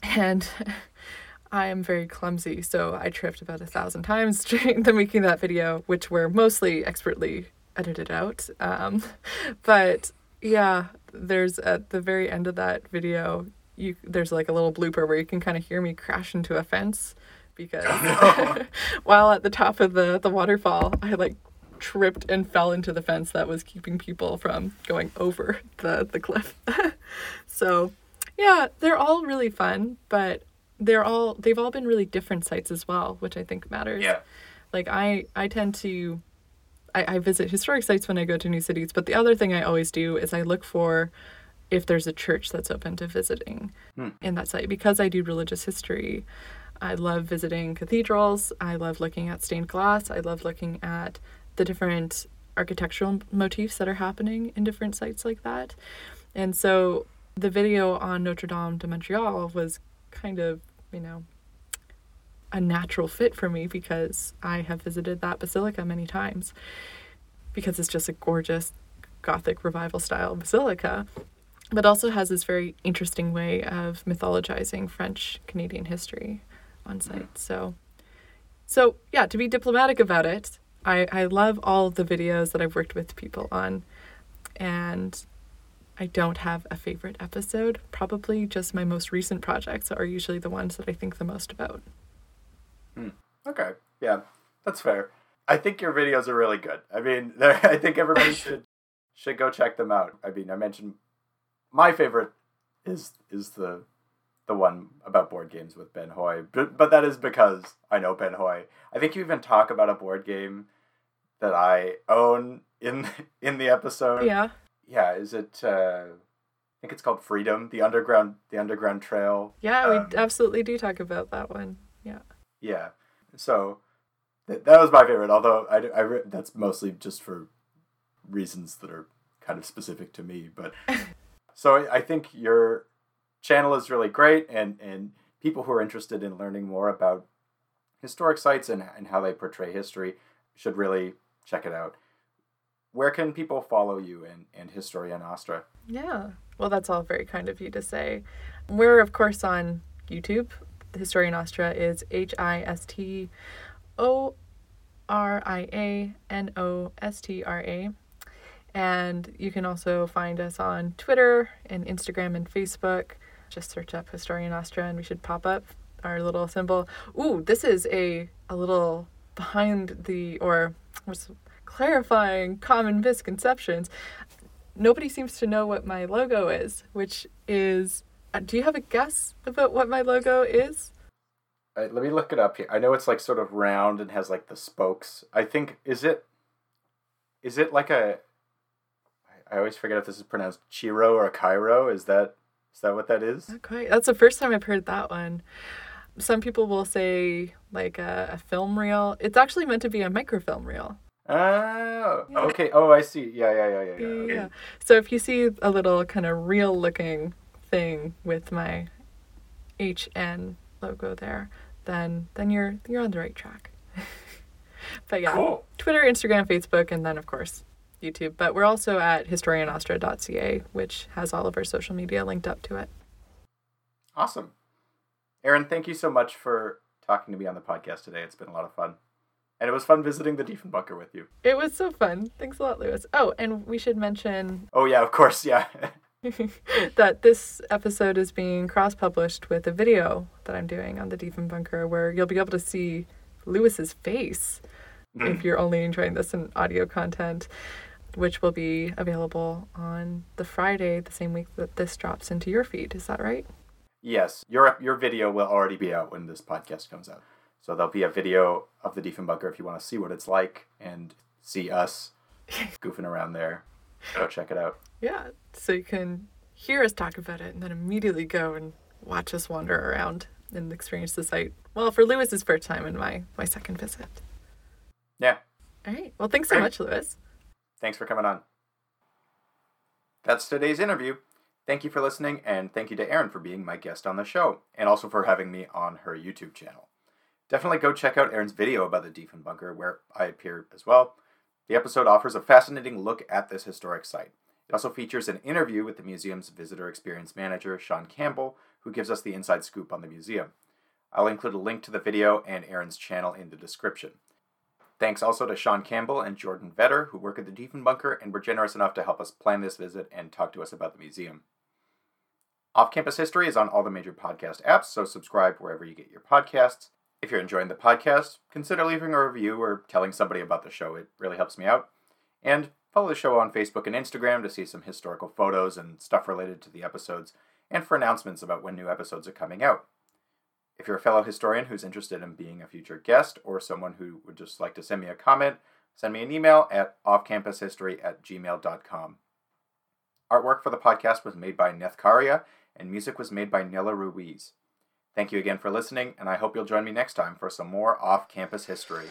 and [LAUGHS] I am very clumsy, so I tripped about a thousand times [LAUGHS] during the making that video, which were mostly expertly edited out. Um, [LAUGHS] but yeah, there's at the very end of that video, you there's like a little blooper where you can kind of hear me crash into a fence because while at the top of the the waterfall, I like tripped and fell into the fence that was keeping people from going over the the cliff. [LAUGHS] so yeah, they're all really fun, but they're all they've all been really different sites as well, which I think matters. Yeah. Like I I tend to I, I visit historic sites when I go to new cities, but the other thing I always do is I look for if there's a church that's open to visiting Hmm. in that site because I do religious history. I love visiting cathedrals. I love looking at stained glass. I love looking at the different architectural motifs that are happening in different sites like that. And so the video on Notre Dame de Montreal was kind of, you know, a natural fit for me because I have visited that basilica many times because it's just a gorgeous Gothic revival style basilica, but also has this very interesting way of mythologizing French Canadian history on site. So, so yeah, to be diplomatic about it, I, I love all the videos that I've worked with people on, and I don't have a favorite episode. Probably just my most recent projects are usually the ones that I think the most about. Hmm. Okay. Yeah, that's fair. I think your videos are really good. I mean, [LAUGHS] I think everybody [LAUGHS] should should go check them out. I mean, I mentioned my favorite is is the the one about board games with Ben Hoy, but but that is because I know Ben Hoy. I think you even talk about a board game that I own in [LAUGHS] in the episode. Yeah. Yeah, is it? Uh, I think it's called Freedom, the underground the underground trail. Yeah, Um, we absolutely do talk about that one. Yeah. Yeah. So th- that was my favorite. Although I, I re- that's mostly just for reasons that are kind of specific to me. But [LAUGHS] so I, I think your channel is really great, and and people who are interested in learning more about historic sites and and how they portray history should really check it out. Where can people follow you and and Historia Nostra? Yeah. Well, that's all very kind of you to say. We're, of course, on YouTube. Historia Nostra is H I S T O R I A N O S T R A. And you can also find us on Twitter and Instagram and Facebook. Just search up Historia Nostra and we should pop up our little symbol. Ooh, this is a, a little behind the, or clarifying common misconceptions nobody seems to know what my logo is, which is. uh, Do you have a guess about what my logo is? Uh, let me look it up here. I know it's like sort of round and has like the spokes. I think is it is it like a, I always forget if this is pronounced Chiro or Cairo. Is that is that what that is? Not quite. That's the first time I've heard that one. Some people will say like a, a film reel. It's actually meant to be a microfilm reel. Oh, Yeah. okay. Oh, I see. Yeah, yeah, yeah, yeah, yeah. Yeah, Okay. yeah. So if you see a little kind of reel looking thing with my HN logo there, then then you're you're on the right track. [LAUGHS] but yeah. Cool. Twitter, Instagram, Facebook, and then of course YouTube. But we're also at historianostra.ca, which has all of our social media linked up to it. Awesome. Erin, thank you so much for talking to me on the podcast today. It's been a lot of fun. And it was fun visiting the Diefenbunker with you. It was so fun. Thanks a lot, Lewis. Oh, and we should mention. Oh, yeah, of course, yeah. [LAUGHS] [LAUGHS] that this episode is being cross published with a video that I'm doing on the Diefenbunker where you'll be able to see Lewis's face mm. if you're only enjoying this in audio content, which will be available on the Friday, the same week that this drops into your feed. Is that right? Yes. Your your video will already be out when this podcast comes out. So there'll be a video of the Diefenbunker if you want to see what it's like and see us [LAUGHS] goofing around there. Go check it out. Yeah, so you can hear us talk about it and then immediately go and watch us wander around and experience the site. Well, for Lewis's first time and my my second visit. Yeah. All right. Well, thanks so much, Lewis. Thanks for coming on. That's today's interview. Thank you for listening, and thank you to Erin for being my guest on the show, and also for having me on her YouTube channel. Definitely go check out Erin's video about the Diefenbunker, where I appear as well. The episode offers a fascinating look at this historic site. It also features an interview with the museum's visitor experience manager, Sean Campbell, who gives us the inside scoop on the museum. I'll include a link to the video and Erin's channel in the description. Thanks also to Sean Campbell and Jordan Vetter, who work at the Diefenbunker and were generous enough to help us plan this visit and talk to us about the museum. Off Campus History is on all the major podcast apps, so subscribe wherever you get your podcasts. If you're enjoying the podcast, consider leaving a review or telling somebody about the show. It really helps me out. And follow the show on Facebook and Instagram to see some historical photos and stuff related to the episodes, and for announcements about when new episodes are coming out. If you're a fellow historian who's interested in being a future guest or someone who would just like to send me a comment, send me an email at offcampushistory at gmail.com. Artwork for the podcast was made by Nethkaria, and music was made by Nella Ruiz. Thank you again for listening, and I hope you'll join me next time for some more off campus history.